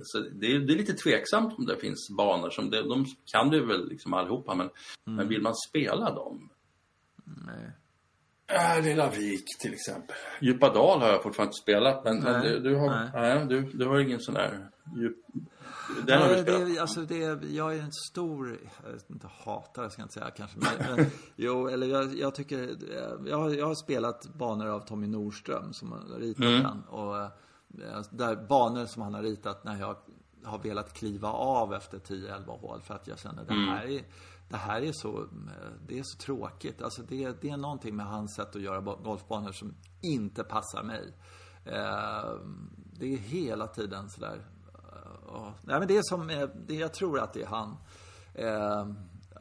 så det, är, det är lite tveksamt om det finns banor som det, de kan du väl liksom allihopa men, mm. men vill man spela dem Nej. Äh, Lilla Vik till exempel. Djupadal har jag fortfarande inte spelat men, men du, du, har, nej. nej. du, du har ingen sån där djup... Den har du spelat? Det, alltså det, jag är en stor, inte hatare ska jag inte säga kanske. Men, men jo, eller jag, jag tycker, jag, jag har spelat banor av Tommy Nordström som har ritat mm. den. Och eh, där banor som han har ritat när jag har velat kliva av efter 10-11 hål för att jag känner det mm. här är det här är så, det är så tråkigt. Alltså det, det är någonting med hans sätt att göra golfbanor som inte passar mig. Eh, det är hela tiden sådär. Uh, nej men det är som, det, jag tror att det är han. Eh,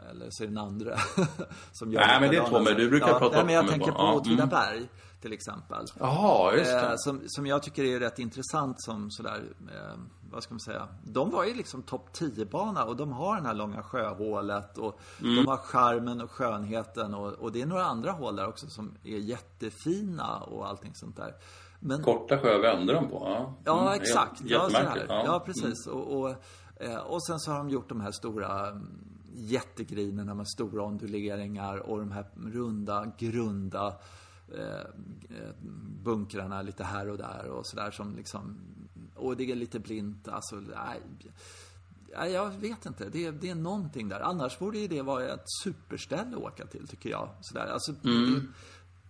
eller så är det den andra. (laughs) som gör nej men det är Tommy, du brukar ja, prata om Nej men jag tänker på Åtvidaberg. Mm till exempel. Jaha, just det. Eh, som, som jag tycker är rätt intressant som sådär, eh, vad ska man säga. De var ju liksom topp 10-bana och de har den här långa sjöhålet och mm. de har charmen och skönheten och, och det är några andra hål där också som är jättefina och allting sånt där. Men... Korta sjö vände de på. Ja, ja mm, exakt. Ja, ja. ja, precis. Mm. Och, och, eh, och sen så har de gjort de här stora mm, jättegrinerna med stora onduleringar och de här runda, grunda Eh, bunkrarna lite här och där och sådär som liksom... Och det är lite blint, alltså... Nej, jag vet inte. Det, det är någonting där. Annars borde det vara ett superställe att åka till, tycker jag. Sådär. Alltså, mm.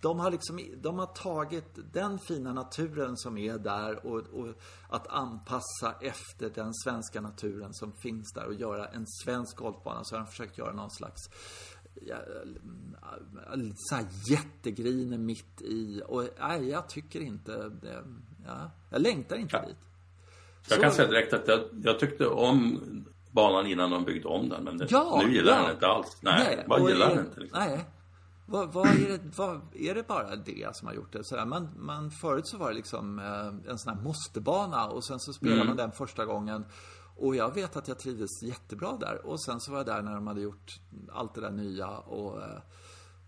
De, har liksom, de har tagit den fina naturen som är där och, och, att anpassa efter den svenska naturen som finns där och göra en svensk golfbana. Så har de försökt göra någon slags ja, så här jättegriner mitt i. Och nej, jag tycker inte det. Ja, jag längtar inte ja. dit. Jag så, kan säga direkt att jag, jag, tyckte om banan innan de byggde om den. Men det, ja, nu gillar ja. den inte alls. Nej, nej vad gillar den inte? Liksom. Nej. Vad, vad, är, det, vad, är det bara det som har gjort det? Sådär, man, man, förut så var det liksom eh, en sån här måstebana och sen så spelade mm. man den första gången och jag vet att jag trivdes jättebra där. Och sen så var jag där när de hade gjort allt det där nya och eh,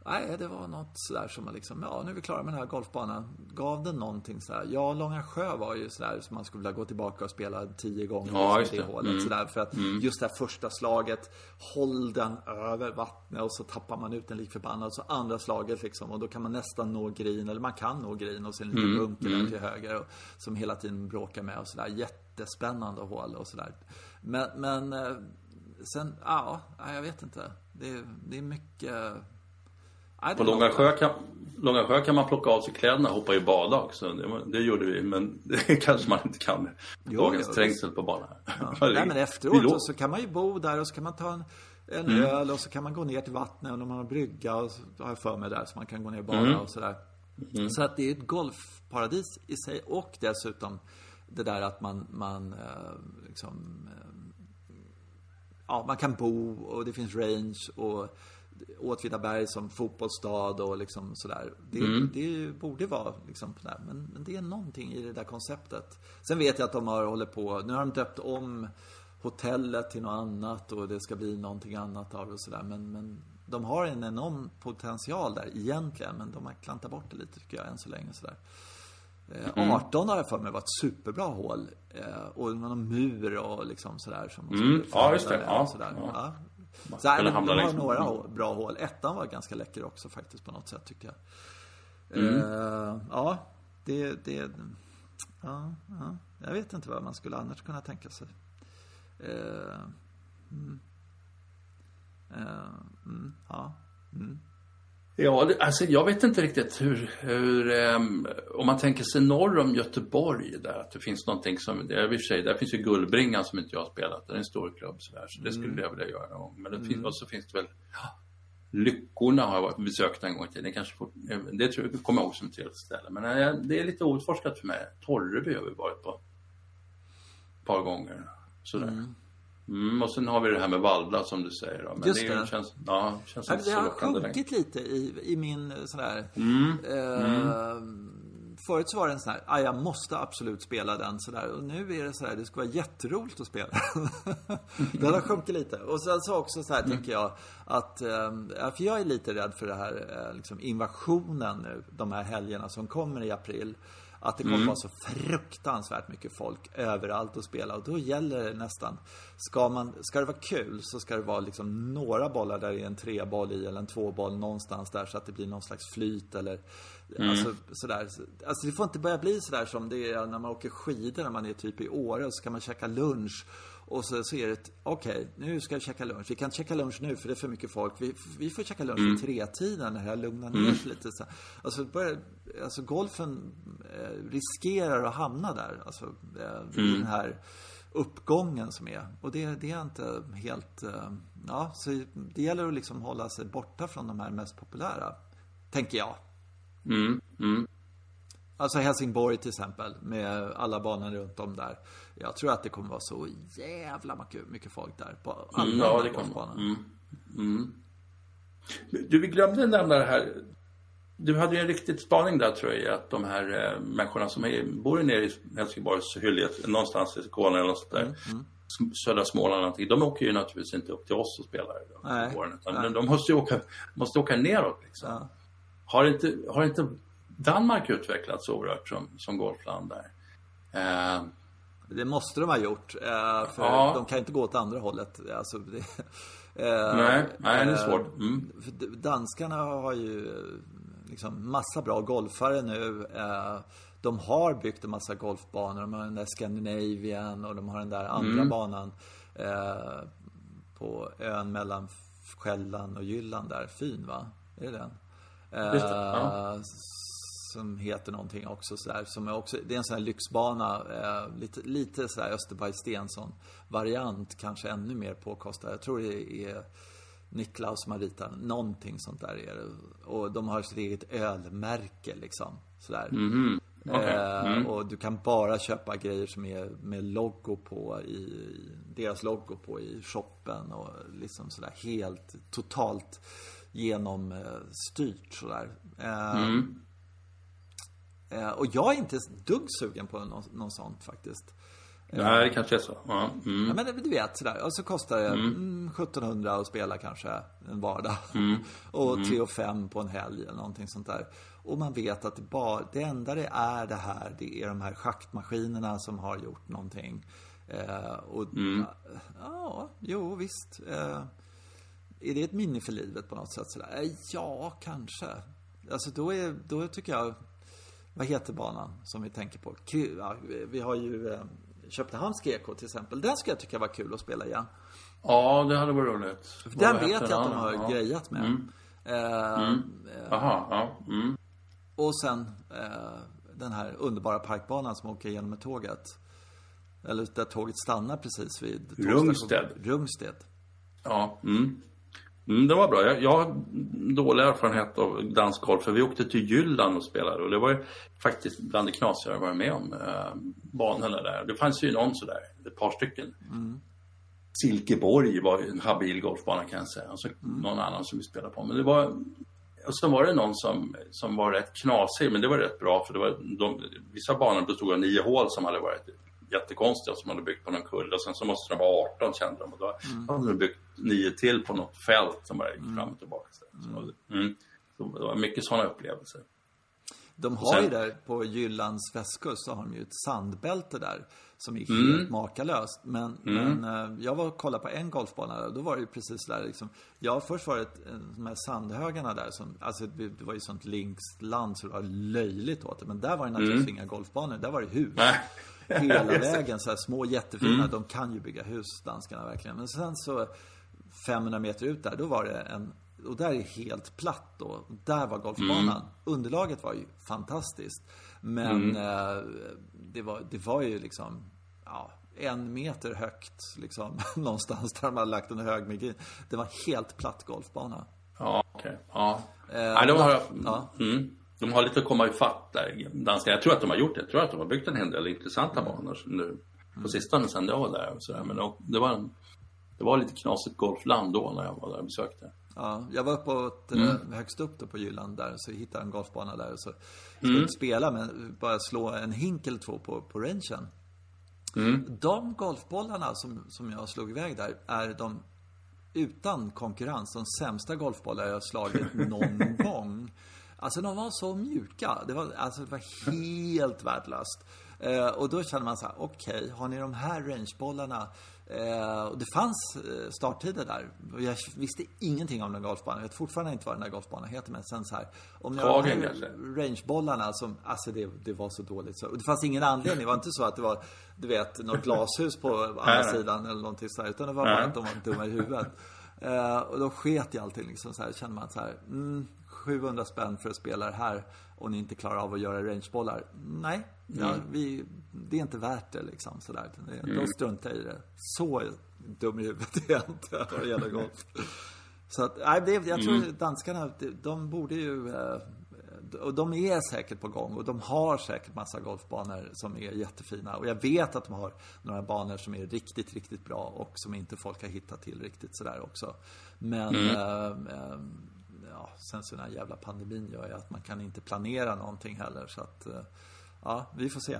Nej, det var något sådär som man liksom, ja nu är vi klara med den här golfbanan. Gav den någonting sådär. Ja, Långa Sjö var ju sådär som man skulle vilja gå tillbaka och spela tio gånger ja, just det. det hålet. Mm. Sådär, för att mm. just det här första slaget, håll den över vattnet och så tappar man ut den lik förbannad. Så andra slaget liksom och då kan man nästan nå green, eller man kan nå green och sen en liten mm. bunker mm. till höger och, som hela tiden bråkar med och sådär. Jättespännande hål och sådär. Men, men eh, sen, ja, jag vet inte. Det, det är mycket på Långa Sjö, kan, Långa Sjö kan man plocka av sig kläderna och hoppa i bada också. Det, det gjorde vi, men (laughs) det kanske man inte kan med dagens trängsel på banan. Ja. (laughs) Nej, men efteråt så kan man ju bo där och så kan man ta en, en mm. öl och så kan man gå ner till vattnet och man har brygga och så har jag för mig där så man kan gå ner och bada mm. och sådär. Mm. Så att det är ett golfparadis i sig och dessutom det där att man, man eh, liksom, eh, ja, man kan bo och det finns range och Åtvidaberg som fotbollsstad och liksom sådär. Det, mm. det borde vara liksom där. Men, men det är någonting i det där konceptet. Sen vet jag att de har hållit på, nu har de döpt om hotellet till något annat och det ska bli någonting annat av det och sådär. Men, men de har en enorm potential där egentligen. Men de har klantat bort det lite tycker jag än så länge sådär. Mm. 18 har jag för mig var ett superbra hål. Eh, och någon mur och liksom sådär. Som mm. Ja, just det. Ja. Sådär. Ja. Ja. Så här, de har några bra hål. Ettan var ganska läcker också faktiskt på något sätt tyckte jag. Mm. Uh, ja, det, det ja, ja, jag vet inte vad man skulle annars kunna tänka sig. Uh, mm. Uh, ja. Mm. Ja, alltså jag vet inte riktigt hur, hur um, om man tänker sig norr om Göteborg där, att det finns någonting som, i och för sig, där finns ju Gullbringan som inte jag har spelat, det är en stor klubb sådär, så det skulle mm. jag vilja göra någon gång. Men det mm. finns, och så finns det väl, ja, Lyckorna har jag besökt en gång i tiden, kanske fort, det tror jag, kommer jag ihåg som ett trevligt ställe. Men äh, det är lite outforskat för mig. Torreby har vi varit på ett par gånger, sådär. Mm. Mm, och sen har vi det här med Valla som du säger. Då. Men Just det. det. Känns, ja, känns inte det har sjunkit lite i, i min sån här... Mm. Eh, mm. Förut så var det en sån här, ah, jag måste absolut spela den sådär. Och nu är det så här, det ska vara jätteroligt att spela. (laughs) den har sjunkit lite. Och sen så också så här mm. tänker jag att, eh, för jag är lite rädd för det här eh, liksom invasionen nu, de här helgerna som kommer i april. Att det kommer mm. vara så fruktansvärt mycket folk överallt att spela. Och då gäller det nästan. Ska, man, ska det vara kul så ska det vara liksom några bollar där det är en treboll i eller en tvåboll någonstans där så att det blir någon slags flyt eller mm. alltså, sådär. Alltså det får inte börja bli sådär som det är när man åker skidor när man är typ i Åre och så kan man käka lunch och så, så är det, okej, okay, nu ska vi käka lunch. Vi kan inte käka lunch nu för det är för mycket folk. Vi, vi får käka lunch mm. vid tretiden när här lugnar ner mm. lite. Så. Alltså, börjar, alltså golfen eh, riskerar att hamna där. Alltså, eh, mm. den här uppgången som är. Och det, det är inte helt, eh, ja, så det gäller att liksom hålla sig borta från de här mest populära. Tänker jag. Mm. Mm. Alltså Helsingborg till exempel, med alla banor runt om där. Jag tror att det kommer vara så jävla mycket folk där på alla mm, ja, det kommer. Mm. Mm. Du, vi glömde nämna det här. Du hade ju en riktig spaning där tror jag, att de här eh, människorna som är, bor nere i Helsingborgs hyllighet, någonstans i Skåne eller något sånt där. Mm, mm. Södra Småland. De åker ju naturligtvis inte upp till oss och spelar då, Nej. Våren, utan Nej. de måste ju åka, måste åka neråt liksom. Ja. Har inte, har inte Danmark utvecklats oerhört som, som golfland där? Eh, det måste de ha gjort. Eh, för ja. de kan inte gå åt andra hållet. Alltså, det, eh, nej, nej, det är svårt. Mm. Danskarna har ju liksom massa bra golfare nu. Eh, de har byggt en massa golfbanor. De har den där Scandinavian och de har den där andra mm. banan på ön mellan Själland och Jylland där. Fin va? Är det den? Just det, ja som heter någonting också sådär. Som är också, det är en sån här lyxbana. Eh, lite, lite sådär Österberg Stensson variant. Kanske ännu mer påkostad. Jag tror det är Niklaus som har ritat någonting sånt där är det. Och de har sitt eget ölmärke liksom. Sådär. Mm. Okay. Eh, mm. Och du kan bara köpa grejer som är med logo på i, deras logo på i shoppen och liksom sådär helt totalt genomstyrt sådär. Eh, mm. Eh, och jag är inte dugg sugen på något, något sånt faktiskt. Nej, det kanske är så. Ja, mm. ja, men du vet sådär. Och så kostar det mm. 1700 mm, att spela kanske en vardag. Mm. (laughs) och 3 mm. 5 på en helg eller någonting sånt där. Och man vet att det, bara, det enda det är det här, det är de här schaktmaskinerna som har gjort någonting. Eh, och mm. ja, jo visst. Eh, är det ett minne för livet på något sätt sådär? Eh, ja, kanske. Alltså då, är, då tycker jag vad heter banan som vi tänker på? vi har ju eh, Köpenhamns GK till exempel. Den skulle jag tycka var kul att spela igen. Ja, det hade varit roligt. För den vet jag att de har ja. grejat med. Mm. Eh, mm. Aha, ja. Mm. Och sen eh, den här underbara parkbanan som åker genom med tåget. Eller där tåget stannar precis vid Rungsted. Rungsted. Ja. Mm. Mm, det var bra. Jag, jag har dålig erfarenhet av dansgolf för vi åkte till Jylland och spelade och det var ju faktiskt bland det knasigare jag varit med om. Eh, banorna där. Det fanns ju någon sådär, ett par stycken. Mm. Silkeborg var en habil golfbana kan jag säga. Och så mm. någon annan som vi spelade på. Men det var, och så var det någon som, som var rätt knasig, men det var rätt bra för det var de, vissa banor bestod av nio hål som hade varit jättekonstiga som hade byggt på någon kulle och sen så måste de vara 18 kände de och då mm. hade de byggt nio till på något fält som bara gick mm. fram och tillbaka. Så, mm. så det var mycket sådana upplevelser. De har sen, ju där på Jyllands västkust så har de ju ett sandbälte där som är helt mm. makalöst. Men, mm. men uh, jag var och kollade på en golfbana där och då var det ju precis där liksom. Ja, först var det de här sandhögarna där som, alltså det, var ju sånt linksland så det var löjligt åt det. Men där var det naturligtvis mm. inga golfbanor, där var det hus. (laughs) Hela vägen så här små jättefina, mm. de kan ju bygga hus danskarna verkligen. Men sen så 500 meter ut där, då var det en och där är helt platt då. Där var golfbanan. Mm. Underlaget var ju fantastiskt. Men mm. eh, det, var, det var ju liksom, ja, en meter högt liksom. (laughs) någonstans där hade lagt en hög med green. Det var helt platt golfbana. Ja, okej. Okay. Ja. Eh, Nej, de, har, ja. mm, de har lite att komma ifatt där, danskarna. Jag tror att de har gjort det. Jag tror att de har byggt en hel del intressanta banor nu på sistone sen jag var där. Och sådär. Men det var, en, det var lite knasigt golfland då när jag var där och besökte. Ja, jag var uppåt, eh, mm. högst upp då på Jylland där, så hittade jag en golfbana där. Så jag mm. spela, men bara slå en hink eller två på, på rangen. Mm. De golfbollarna som, som jag slog iväg där är de utan konkurrens de sämsta golfbollar jag slagit (laughs) någon gång. Alltså de var så mjuka. Det var, alltså, det var helt värdelöst. Eh, och då känner man så här, okej, okay, har ni de här rangebollarna Eh, och det fanns eh, starttider där. Och jag visste ingenting om den golfbanan. Jag vet fortfarande inte vad den där golfbanan heter. Men sen så här. Om jag Kagen kanske? Rangebollarna som, alltså det, det var så dåligt så. Och det fanns ingen anledning. Det var inte så att det var, du vet, något (laughs) glashus på andra sidan eller någonting så här, Utan det var bara att de var dumma i huvudet. Eh, och då sket jag allting liksom så här. Kände man så här, mm, 700 spänn för att spela det här och ni inte klarar av att göra rangebollar. Nej, ja, mm. vi, det är inte värt det liksom. Sådär. Det, mm. Då struntar jag i det. Så dum i huvudet är jag inte vad det gäller golf. Så att, nej, det, jag tror mm. danskarna, de borde ju... Eh, och de är säkert på gång och de har säkert massa golfbanor som är jättefina. Och jag vet att de har några banor som är riktigt, riktigt bra och som inte folk har hittat till riktigt sådär också. Men mm. äh, äh, ja, sen så den här jävla pandemin gör ju att man kan inte planera någonting heller. Så att, eh, ja, vi får se.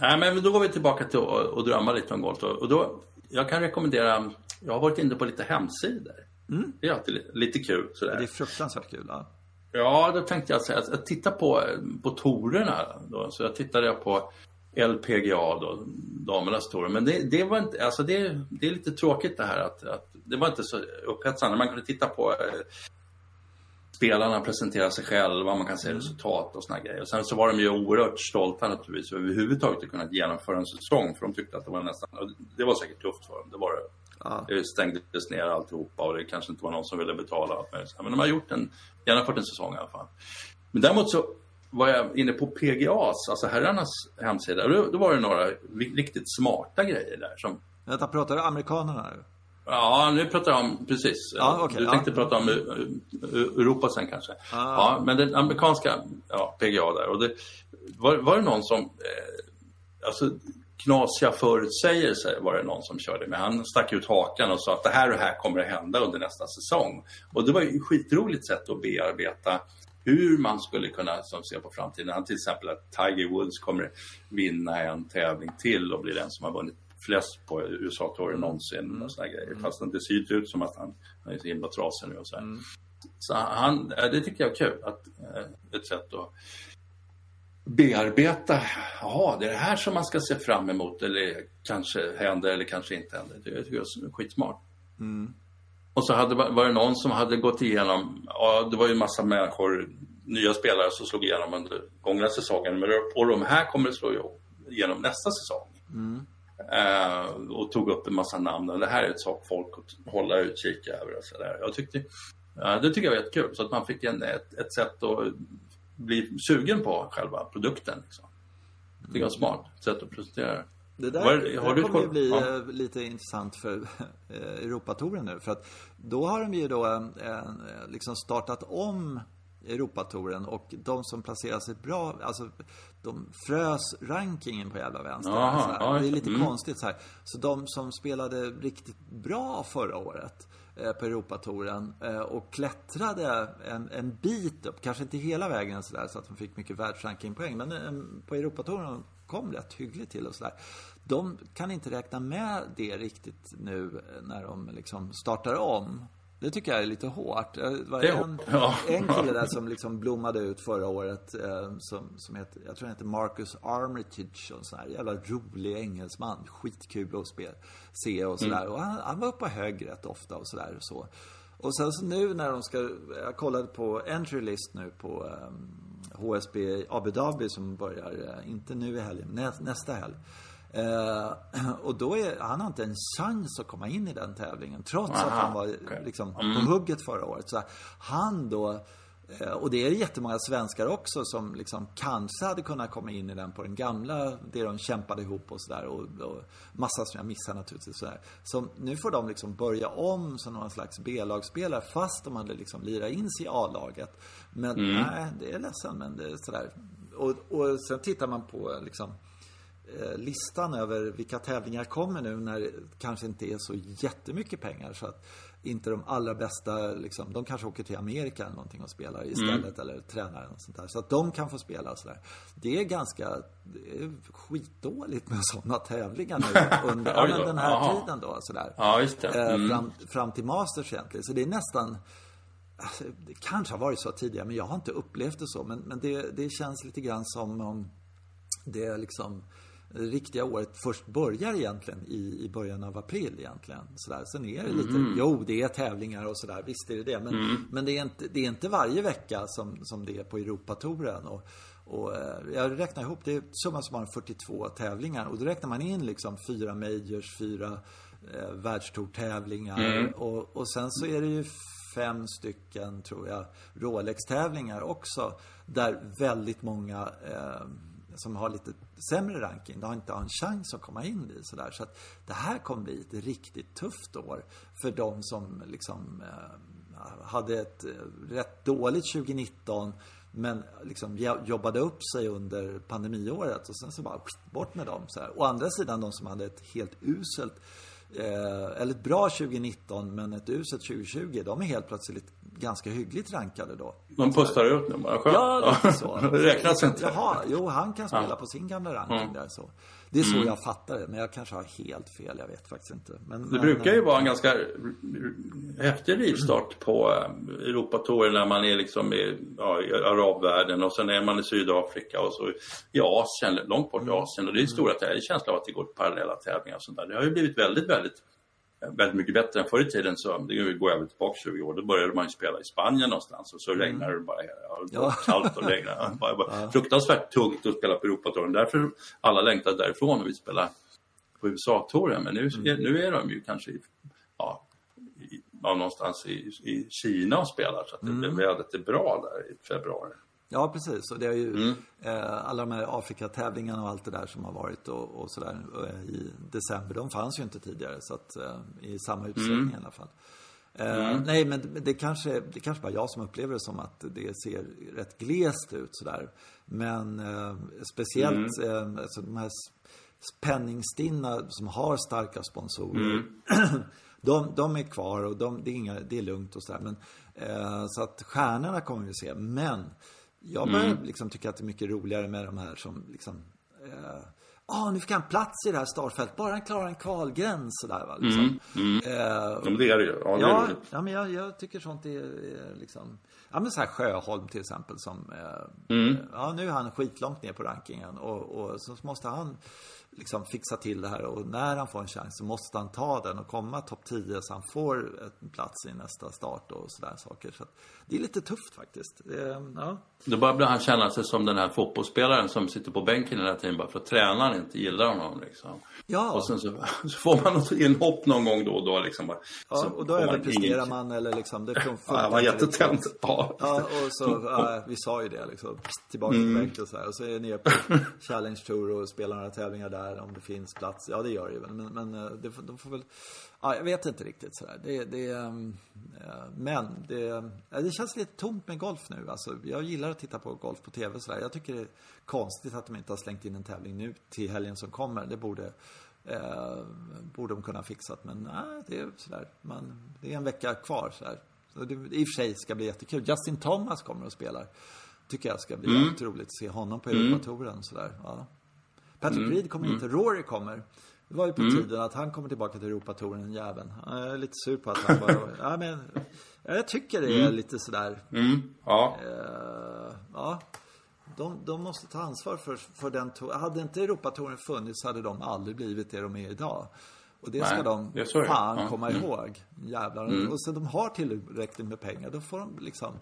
Nej, men då går vi tillbaka till att, drömma lite om golf. Och då, jag kan rekommendera, jag har varit inne på lite hemsidor. Mm. Det är alltid lite kul. Sådär. Det är fruktansvärt kul. Ja. Ja, då tänkte jag säga att jag tittar på, på torerna. Då. Så jag tittade på LPGA då, damernas tour. Men det, det var inte, alltså det, det är lite tråkigt det här att, att det var inte så upphetsande. Man kunde titta på eh, spelarna presenterar sig själva, man kan se mm. resultat och såna grejer. Och sen så var de ju oerhört stolta naturligtvis överhuvudtaget att kunna genomföra en säsong för de tyckte att det var nästan, det var säkert tufft för dem, det var det. Ja. Det stängdes ner alltihopa och det kanske inte var någon som ville betala. Men de har gjort en, genomfört en säsong i alla fall. Men däremot så var jag inne på PGAs, alltså herrarnas hemsida. Då, då var det några riktigt smarta grejer där som... Vänta, pratar du amerikanerna nu? Ja, nu pratar jag om, precis. Ja, okay, du tänkte ja. prata om Europa sen kanske. Ah. Ja, men den amerikanska ja, PGA där. Och det, var, var det någon som, eh, alltså knasiga förutsägelser var det någon som körde med. Han stack ut hakan och sa att det här och det här kommer att hända under nästa säsong. Och det var ju ett skitroligt sätt att bearbeta hur man skulle kunna som se på framtiden. Han till exempel att Tiger Woods kommer vinna en tävling till och bli den som har vunnit flest på USA-touren någonsin mm. och såna grejer. Fast det ser ut som att han, han är så himla trasig nu och så mm. Så han, det tycker jag är kul. Att, eh, ett sätt att bearbeta. Jaha, det är det här som man ska se fram emot eller kanske händer eller kanske inte händer. Det tycker jag är skitsmart. Mm. Och så hade, var det någon som hade gått igenom, ja det var ju en massa människor, nya spelare som slog igenom under gångna säsongen. Men och de här kommer att slå igenom nästa säsong. Mm. Uh, och tog upp en massa namn. Och det här är ett sak folk att hålla utkik över. Och så där. Jag tyckte, uh, det tycker jag var jättekul. Så att man fick en, ett, ett sätt att bli sugen på själva produkten. Liksom. Det jag är smart sätt att presentera det där, Var, har det kommer ju bli ja. Eh, lite intressant för Europatouren nu. För att då har de ju då liksom startat om Europatouren och de som placerar sig bra, alltså de frös rankingen på jävla vänster. Aha, ja, det är lite mm. konstigt så här. Så de som spelade riktigt bra förra året eh, på Europatouren eh, och klättrade en, en bit upp, kanske inte hela vägen så, där, så att de fick mycket världsrankingpoäng, men eh, på Europatouren kom rätt hyggligt till och sådär. De kan inte räkna med det riktigt nu när de liksom startar om. Det tycker jag är lite hårt. Det var en, Ja. (laughs) en kille där som (laughs) liksom blommade ut förra året eh, som, som heter, jag tror han heter Marcus Armitage och en sån här jävla rolig engelsman. Skitkul att spela, se och sådär. Och han, han var uppe och hög rätt ofta och sådär. Och, så. och sen så nu när de ska, jag kollade på entry list nu på um, HSB Abu Dhabi som börjar, eh, inte nu i helgen, nä, nästa helg. Eh, (clears throat) och då är, han har inte en chans att komma in i den tävlingen trots att Aha, han var okej. liksom på hugget förra året. Så han då, eh, och det är jättemånga svenskar också som liksom kanske hade kunnat komma in i den på den gamla, det de kämpade ihop och sådär. Och, och massa som jag missar naturligtvis. Så, så nu får de liksom börja om som någon slags B-lagsspelare fast de hade liksom lirat in sig i A-laget. Men nej, det är ledsen men det är sådär. Och, och sen tittar man på liksom listan över vilka tävlingar kommer nu när det kanske inte är så jättemycket pengar. Så att inte de allra bästa, liksom, de kanske åker till Amerika eller någonting och spelar istället. Eller tränar och sånt där. Så att de kan få spela och sådär. Det är ganska, det är skitdåligt med sådana tävlingar nu (laughs) under ja, men den här jaha. tiden då. Sådär. Ja, just det. Eh, Mm. fram, fram till Masters egentligen. Så det är nästan alltså, Det kanske har varit så tidigare men jag har inte upplevt det så. Men, men det, det känns lite grann som om det liksom riktiga året först börjar egentligen i, i början av april egentligen. Sådär. Sen är det lite, Mm. jo det är tävlingar och sådär, visst är det det. Men, men det, är inte, det är inte varje vecka som, som det är på Europatouren. Och, och eh, jag räknar ihop, det är summa summarum 42 tävlingar. Och då räknar man in liksom fyra majors, fyra eh, världstourtävlingar. Och, och sen så är det ju fem stycken, tror jag, Rolex-tävlingar också. Där väldigt många eh, som har lite sämre ranking, de har inte en chans att komma in i sådär. Så att det här kommer bli ett riktigt tufft år för de som liksom eh, hade ett eh, rätt dåligt 2019 men liksom jobbade upp sig under pandemiåret och sen så bara bort med dem. Så här. Å andra sidan de som hade ett helt uselt Eh, eller ett bra 2019 men ett uselt 2020, de är helt plötsligt ganska hyggligt rankade då. De pustar ut nu bara. Skönt. Ja, lite så. (laughs) det räknas inte. Jaha, jo han kan spela på sin gamla ranking där så. Det är så jag fattar det, men jag kanske har helt fel, jag vet faktiskt inte. Men, Det men, brukar ju vara en ganska häftig rivstart på eh, Europatouren när man är liksom i, ja, i arabvärlden och sen är man i Sydafrika och så i Asien, långt bort i Asien. Och det är stora tävlingar, känsla av att det går parallella tävlingar och sånt där. Det har ju blivit väldigt, väldigt väldigt mycket bättre än förr i tiden. Så det går väl tillbaka 20 år. Då började man ju spela i Spanien någonstans och så regnar det bara. Ja, det var kallt och regnar. Ja, bara, bara, Fruktansvärt tungt att spela på Europatouren. Därför alla längtar därifrån och vill spela på USA-touren. Men nu, nu är de ju kanske ja, i, någonstans i, i Kina och spelar. Så att det, vädret är bra där i februari. Ja, precis. Och det är ju Mm. eh, alla de här Afrikatävlingarna och allt det där som har varit och, och sådär eh, i december. De fanns ju inte tidigare så att eh, i samma utsträckning Mm. i alla fall. Eh, Nej, men det- kanske, det kanske bara jag som upplever det som att det ser rätt glest ut sådär. Men eh, speciellt Mm. eh, alltså de här penningstinna som har starka sponsorer. Mm. (clears throat) De, de är kvar och de, det, är inga, det är lugnt och sådär. Men, eh, så att stjärnorna kommer vi se. Men jag börjar Mm. liksom tycka att det är mycket roligare med de här som liksom eh, Ah, nu fick han plats i det här startfältet. Bara han klarar en kvalgräns sådär va. Liksom. Eh, Ja, men det är det ju. Ja, det Ja, roligt. ja men jag, jag tycker sånt är, är liksom... Ja men så här Sjöholm till exempel som... Eh, Mm. Ja, nu är han skitlångt ner på rankingen och, och så måste han liksom fixa till det här och när han får en chans så måste han ta den och komma topp 10 så han får en plats i nästa start och sådär saker. Så att det är lite tufft faktiskt. Eh, ja. Då börjar han känna sig som den här fotbollsspelaren som sitter på bänken hela tiden bara för att tränaren man inte gillar honom. Liksom. Ja. Och sen så, (laughs) så får man något inhopp någon gång då och då. Liksom, ja, och då överpresterar man eller liksom, det funkar (laughs) Ja, man var jättetänd. Ja. ja, och så, ja, vi sa ju det liksom, tillbaka till mm. och så här. Och så är ni på Challenge Tour och spelar några tävlingar där om det finns plats. Ja, det gör det ju väl. Men, men eh, det, de får väl, ja, jag vet inte riktigt sådär. Det, det, um, men det, det känns lite tomt med golf nu. Alltså, jag gillar att titta på golf på tv sådär. Jag tycker det är konstigt att de inte har slängt in en tävling nu till helgen som kommer. Det borde Eh, borde de kunna ha fixat, men nej, det är sådär. Man, det är en vecka kvar sådär. Så det i och för sig ska bli jättekul. Justin Thomas kommer och spelar. Tycker jag ska bli mm. väldigt roligt att se honom på Europatouren sådär. Ja. Patrick mm. Reed kommer inte, mm. Rory kommer. Det var ju på mm. tiden att han kommer tillbaka till Europatouren, jäveln. Jag är lite sur på att han bara... (laughs) ja, men, jag tycker det är mm. lite sådär... Mm. Ja. Uh, ja de, de måste ta ansvar för, för den touren. Hade inte Europatouren funnits hade de aldrig blivit det de är idag. Och det ska de det fan ja. komma mm. ihåg. Jävlar. Mm. Och så de har tillräckligt med pengar. Då får de liksom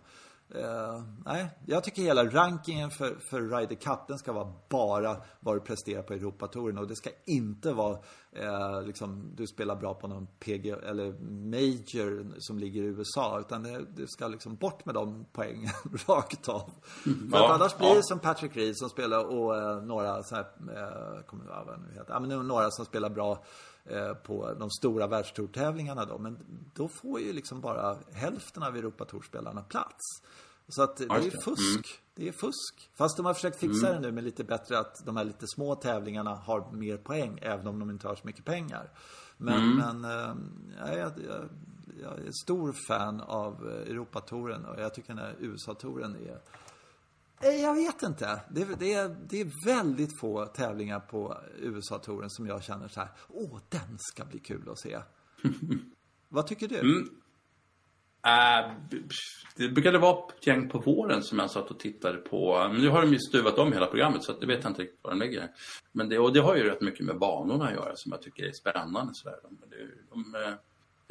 Uh, nej, jag tycker hela rankingen för, för Ryder Cup, den ska vara bara vad du presterar på Europatouren. Och det ska inte vara uh, liksom, du spelar bra på någon PG eller Major som ligger i USA utan det, det ska liksom bort med de poängen (laughs) rakt av. Mm, ja, annars blir det som Patrick Reed som spelar och uh, några så här, uh, kommer vad nu heter, ja, men några som spelar bra på de stora världstourtävlingarna då. Men då får ju liksom bara hälften av Europatourspelarna plats. Så att det är fusk. Mm. Det är fusk. Fast de har försökt fixa mm. det nu med lite bättre att de här lite små tävlingarna har mer poäng även om de inte har så mycket pengar. Men, mm. men äh, jag, jag, jag, är stor fan av eh, Europatouren och jag tycker den här USA-touren är eh, jag vet inte. Det, det, är, det är väldigt få tävlingar på USA-touren som jag känner så här, åh, den ska bli kul att se. (laughs) Vad tycker du? Mm. Uh, det brukade vara ett gäng på våren som jag satt och tittade på. Men nu har de ju stuvat om hela programmet så det vet jag inte riktigt vad de lägger. Men det, och det har ju rätt mycket med banorna att göra som jag tycker är spännande. Sådär. De, de, de,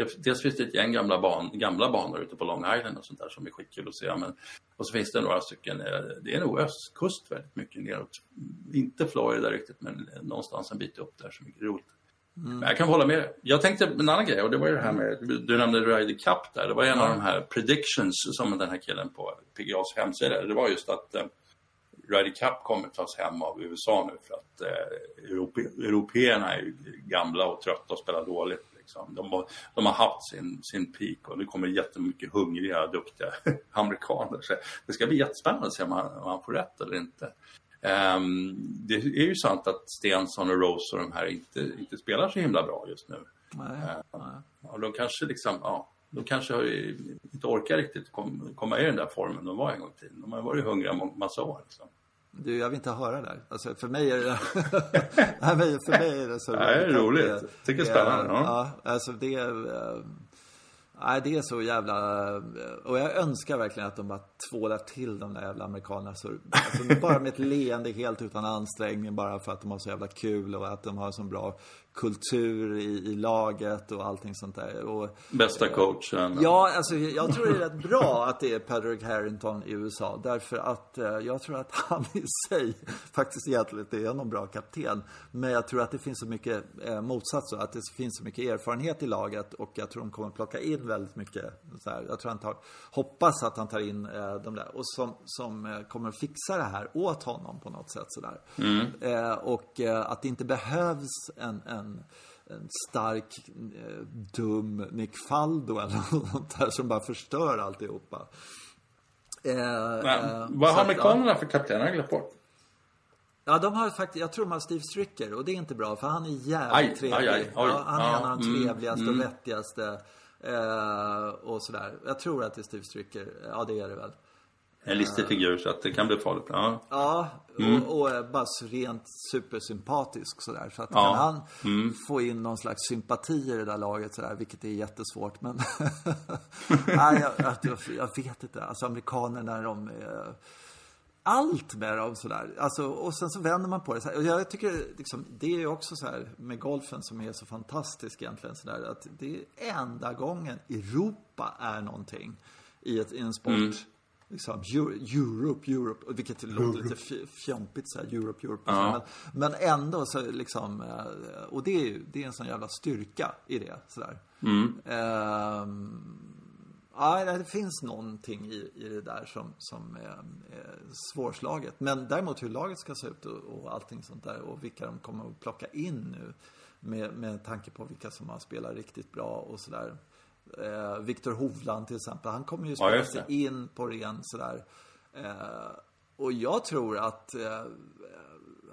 eh, dels finns det ett gäng gamla, ban, gamla banor ute på Long Island och sånt där som är skitkul att se. Men, och så finns det några stycken, eh, det är nog östkust väldigt mycket neråt. Inte Florida riktigt men någonstans en bit upp där som är roligt. Mm. Jag kan hålla med. Jag tänkte en annan grej och det var ju det här med, du nämnde Ryder Cup där. Det var en mm. av de här predictions som den här killen på PGAs hemsida. Det var just att eh, Ryder Cup kommer tas hem av USA nu för att eh, europe, européerna är gamla och trötta och spelar dåligt. Liksom. De, har, de har haft sin, sin peak och det kommer jättemycket hungriga, duktiga (laughs) amerikaner. Så det ska bli jättespännande att se om han, om han får rätt eller inte. Um, det är ju sant att Stensson och Rose och de här inte, inte spelar så himla bra just nu. Nej, uh, nej. Och de kanske liksom, ja, de kanske har, inte orkar riktigt kom, komma i den där formen de var en gång i tiden. De har varit hungriga massa år. Liksom. Du, jag vill inte höra det där. Alltså, för mig är det... (laughs) Nej, för mig är det så... det är roligt. Jag tycker det är spännande. Ja, ja alltså det... Är, Nej, det är så jävla... Och jag önskar verkligen att de bara tvålar till de där jävla amerikanerna. Så, alltså, bara med ett leende helt utan ansträngning bara för att de har så jävla kul och att de har så bra kultur i, i laget och allting sånt där. Och, Bästa coachen. Ja, alltså jag tror det är rätt bra att det är Patrick Harrington i USA. Därför att eh, jag tror att han i sig faktiskt egentligen inte är någon bra kapten. Men jag tror att det finns så mycket eh, motsats, att det finns så mycket erfarenhet i laget och jag tror de kommer plocka in väldigt mycket. Så här, jag tror han tar, hoppas att han tar in eh, de där och som, som eh, kommer att fixa det här åt honom på något sätt sådär. Mm. Eh, och eh, att det inte behövs en, en en, en stark, eh, dum Nick Faldo eller (laughs) något sånt där som bara förstör alltihopa. Eh, eh, vad har amerikanerna för kapten? Jag har glömt bort. Ja, de har faktiskt, jag tror de har Steve Stricker och det är inte bra för han är jävligt aj, trevlig. Aj, aj, ja, han är ja, en av de mm, trevligaste mm, och vettigaste. Eh, och sådär. Jag tror att det är Steve Stricker. Ja, det är det väl en listig figur så att det kan bli farligt. Ja, ja mm. och, och bara rent supersympatisk sådär. Så att ja. kan han mm. få in någon slags sympati i det där laget sådär, vilket är jättesvårt. Men (laughs) nej, jag, jag, jag, vet inte. Alltså amerikanerna, de är allt med dem sådär. Alltså, och sen så vänder man på det. Så. Och jag tycker liksom, det är också så här med golfen som är så fantastisk egentligen. Så där, att det är enda gången Europa är någonting i, ett, i en sport. Mm liksom, Europe, Europe, vilket låter lite fjompigt så här, Europe, Europe. Ja. Men, men, ändå så liksom, eh, och det är, det är en sån jävla styrka i det sådär. Mm. Um, Ja, det finns någonting i, i det där som, som är, är svårslaget. Men däremot hur laget ska se ut och, och allting sånt där och vilka de kommer att plocka in nu. Med, med tanke på vilka som har spelat riktigt bra och sådär. Eh, Viktor Hovland till exempel, han kommer ju spela ja, sig in på ren sådär. Eh, och jag tror att eh,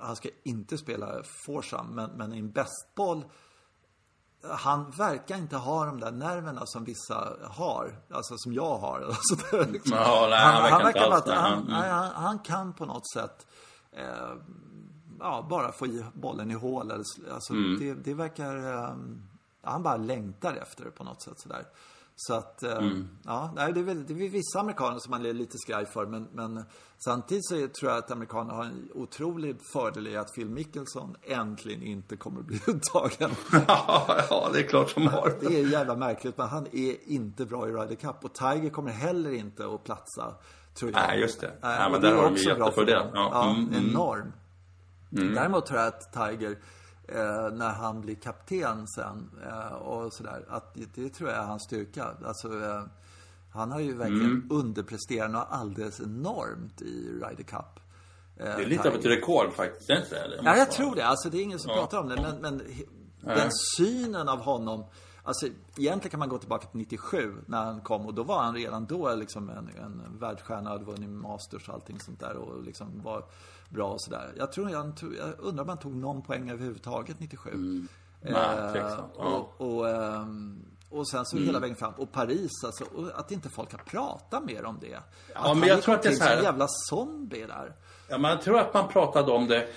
han ska inte spela Forsam, men, men i en bästboll han verkar inte ha de där nerverna som vissa har. Alltså som jag har. (laughs) Alltså, liksom. ja, nej, han, han, han, verkar bara, han, mm. han, han, kan på något sätt eh, ja, bara få i bollen i hål. Alltså, mm. det, det verkar... Eh, han bara längtar efter det på något sätt sådär. Så att, eh, mm. ja, det är, väl, det är vissa amerikaner som man är lite skraj för. Men, men samtidigt så tror jag att amerikanerna har en otrolig fördel i att Phil Mickelson äntligen inte kommer att bli (laughs) uttagen. (laughs) ja, det är klart som har. Det är jävla märkligt, men han är inte bra i Ryder Cup. Och Tiger kommer heller inte att platsa, tror jag. Nej, just det. Nej, men där har de ju jättefördel. Ja, ja mm, mm, enorm. Mm. Däremot tror jag att Tiger eh, när han blir kapten sen eh, och sådär. Att det, det, tror jag är hans styrka. Alltså, eh, han har ju verkligen mm. underpresterat och alldeles enormt i Ryder Cup. Eh, det är lite av ett rekord faktiskt, inte det? Ja, jag tror det. Alltså det är ingen som ja. pratar om det. Men, men den synen av honom Alltså egentligen kan man gå tillbaka till 97 när han kom och då var han redan då liksom en, en världsstjärna, hade vunnit Masters och allting sånt där och liksom var bra och sådär. Jag tror jag, tog, jag undrar om han tog någon poäng överhuvudtaget 97. Mm. Nej, eh, och, och, eh, och sen så mm. hela vägen fram. Och Paris, alltså, och att inte folk har pratat mer om det. Ja, att men jag tror att det är så här... en jävla zombie där. Ja, men jag tror att man pratade om det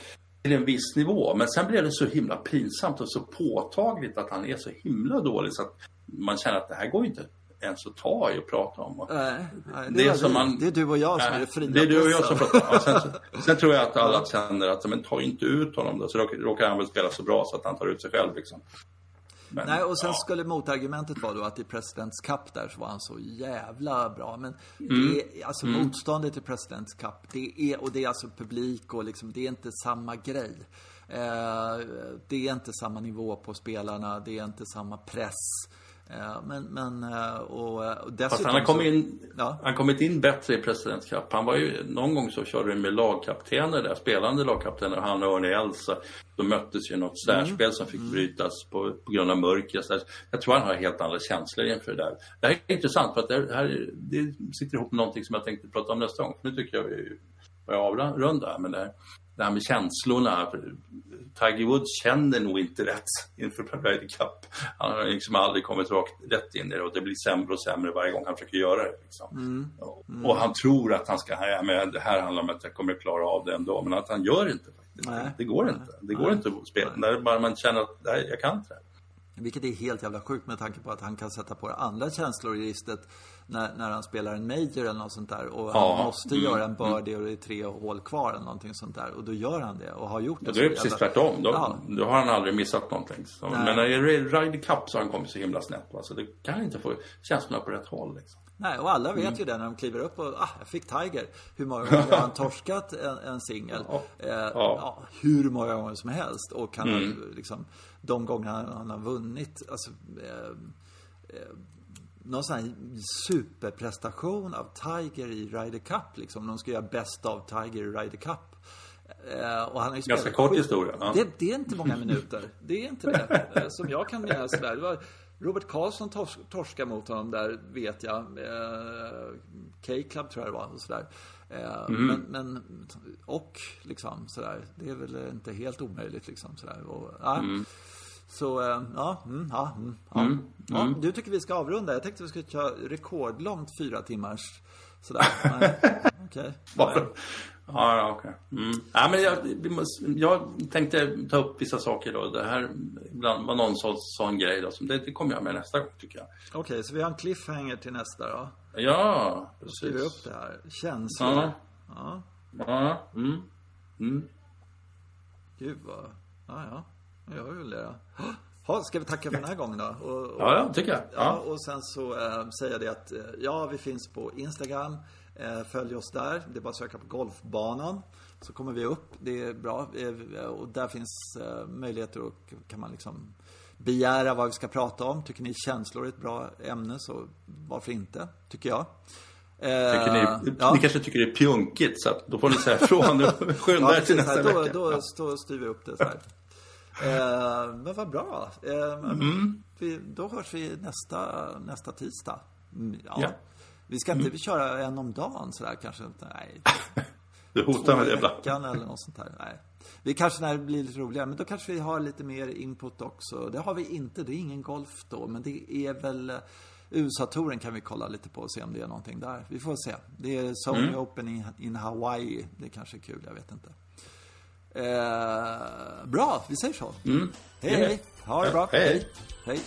till en viss nivå. Men sen blev det så himla pinsamt och så påtagligt att han är så himla dålig så att man känner att det här går inte ens att ta i och prata om. Nej, nej det, det, är som man, det är du och jag som är det fria Det är du och jag som pratar. Ja, sen, (laughs) sen, tror jag att alla känner att men ta inte ut honom då. Så råkar han väl spela så bra så att han tar ut sig själv liksom. Men, Nej, och sen ja. skulle motargumentet vara då att i Presidents Cup där så var han så jävla bra. Men mm. det är, alltså mm. motståndet i Presidents Cup, det är, och det är alltså publik och liksom, det är inte samma grej. Eh, det är inte samma nivå på spelarna, det är inte samma press. Eh, men, men eh, och, och dessutom han har kommit in, ja. han kommit in bättre i Presidents Cup. Han var ju, någon gång så körde de med lagkaptener där, spelande lagkaptener, han och Örne Elsa. De möttes ju i något särspel mm. som fick mm. brytas på, på grund av mörker. Jag tror han har helt andra känslor inför det där. Det här är intressant för att det här det sitter ihop med någonting som jag tänkte prata om nästa gång. Nu tycker jag vi börjar avrunda, men det här, det här med känslorna. Tiger Woods känner nog inte rätt inför Ryder Cup. Han har liksom aldrig kommit rakt, rätt in i det och det blir sämre och sämre varje gång han försöker göra det. Liksom. Mm. Mm. Och han tror att han ska, ja, men det här handlar om att jag kommer klara av det ändå, men att han gör inte faktiskt. Nej. Det går inte. Det går Nej. inte att spela när bara man känner att nej, jag kan inte det. Vilket är helt jävla sjukt med tanke på att han kan sätta på andra känslor i ristet när, när han spelar en major eller något sånt där. Och ja, han måste mm, göra en birdie och det är tre hål kvar eller någonting sånt där. Och då gör han det och har gjort det. Ja, det är precis jävla... tvärtom. Då, ja. då har han aldrig missat någonting. Så, men när det är Ryder Cup så har han kommit så himla snett. Va? Så det kan inte få känslorna på rätt håll. Liksom. Nej, och alla vet mm. ju det när de kliver upp och ah, jag fick Tiger. Hur många gånger har han torskat en, en singel? Ja. Eh, ja. ja. hur många gånger som helst. Och kan mm. liksom, de gånger han har vunnit, alltså eh, eh, någon sån här superprestation av Tiger i Ryder Cup liksom. De ska göra bäst av Tiger i Ryder Cup. Eh, och han har ju Ganska kort historia. Ja. Det, det, är inte många minuter. Det är inte det. Eh, som jag kan minnas sådär. Det var Robert Karlsson tors torskade mot honom där, vet jag. Eh, K-Club tror jag det var. Och, sådär. Eh, mm. men, men, och liksom sådär. Det är väl inte helt omöjligt liksom sådär. Och, ja. mm. Så, eh, ja, mm, ja, mm, ja. Mm, ja. Mm. Du tycker vi ska avrunda? Jag tänkte vi skulle köra rekordlångt fyra timmars sådär. (laughs) Okej. Okay. Ja, okej. Okay. Mm. Ja, men jag, jag tänkte ta upp vissa saker då. Det här var någon sån, sån grej då. Som det, det kommer jag med nästa gång tycker jag. Okej, okay, så vi har en cliffhanger till nästa då? Ja, precis. Då skriver upp det här. Känslor. Ja. Ja. ja. Mm. Mm. Gud vad... Ja, ja. Jag gör väl det. Ha, ska vi tacka för den här gången då? Och, och, ja, ja, tycker jag. Ja. och sen så äh, säger jag det att, eh, ja, vi finns på Instagram. Eh, följ oss där. Det är bara att söka på Golfbanan. Så kommer vi upp. Det är bra. Och där finns eh, möjligheter och kan man liksom begära vad vi ska prata om. Tycker ni känslor är ett bra ämne så varför inte, tycker jag. Tycker ni, ja. ni kanske tycker det är pjunkigt så då får ni säga ifrån. (laughs) Skynda er till nästa då, vecka. Då, då styr vi upp det så här. Eh, men vad bra. Eh, mm. vi, då hörs vi nästa, nästa tisdag. Mm, ja. ja. Vi ska inte mm. köra en om dagen sådär kanske? Nej. (laughs) Du hotar med det ibland. eller något sånt där. Nej. Vi kanske när det blir lite roligare, men då kanske vi har lite mer input också. Det har vi inte, det är ingen golf då, men det är väl eh, USA-touren kan vi kolla lite på och se om det är någonting där. Vi får se. Det är Sony mm. Open in, in Hawaii. Det kanske är kul, jag vet inte. Eh, bra, vi säger så. Mm. Hej, hej. Ha det bra. hej. hej.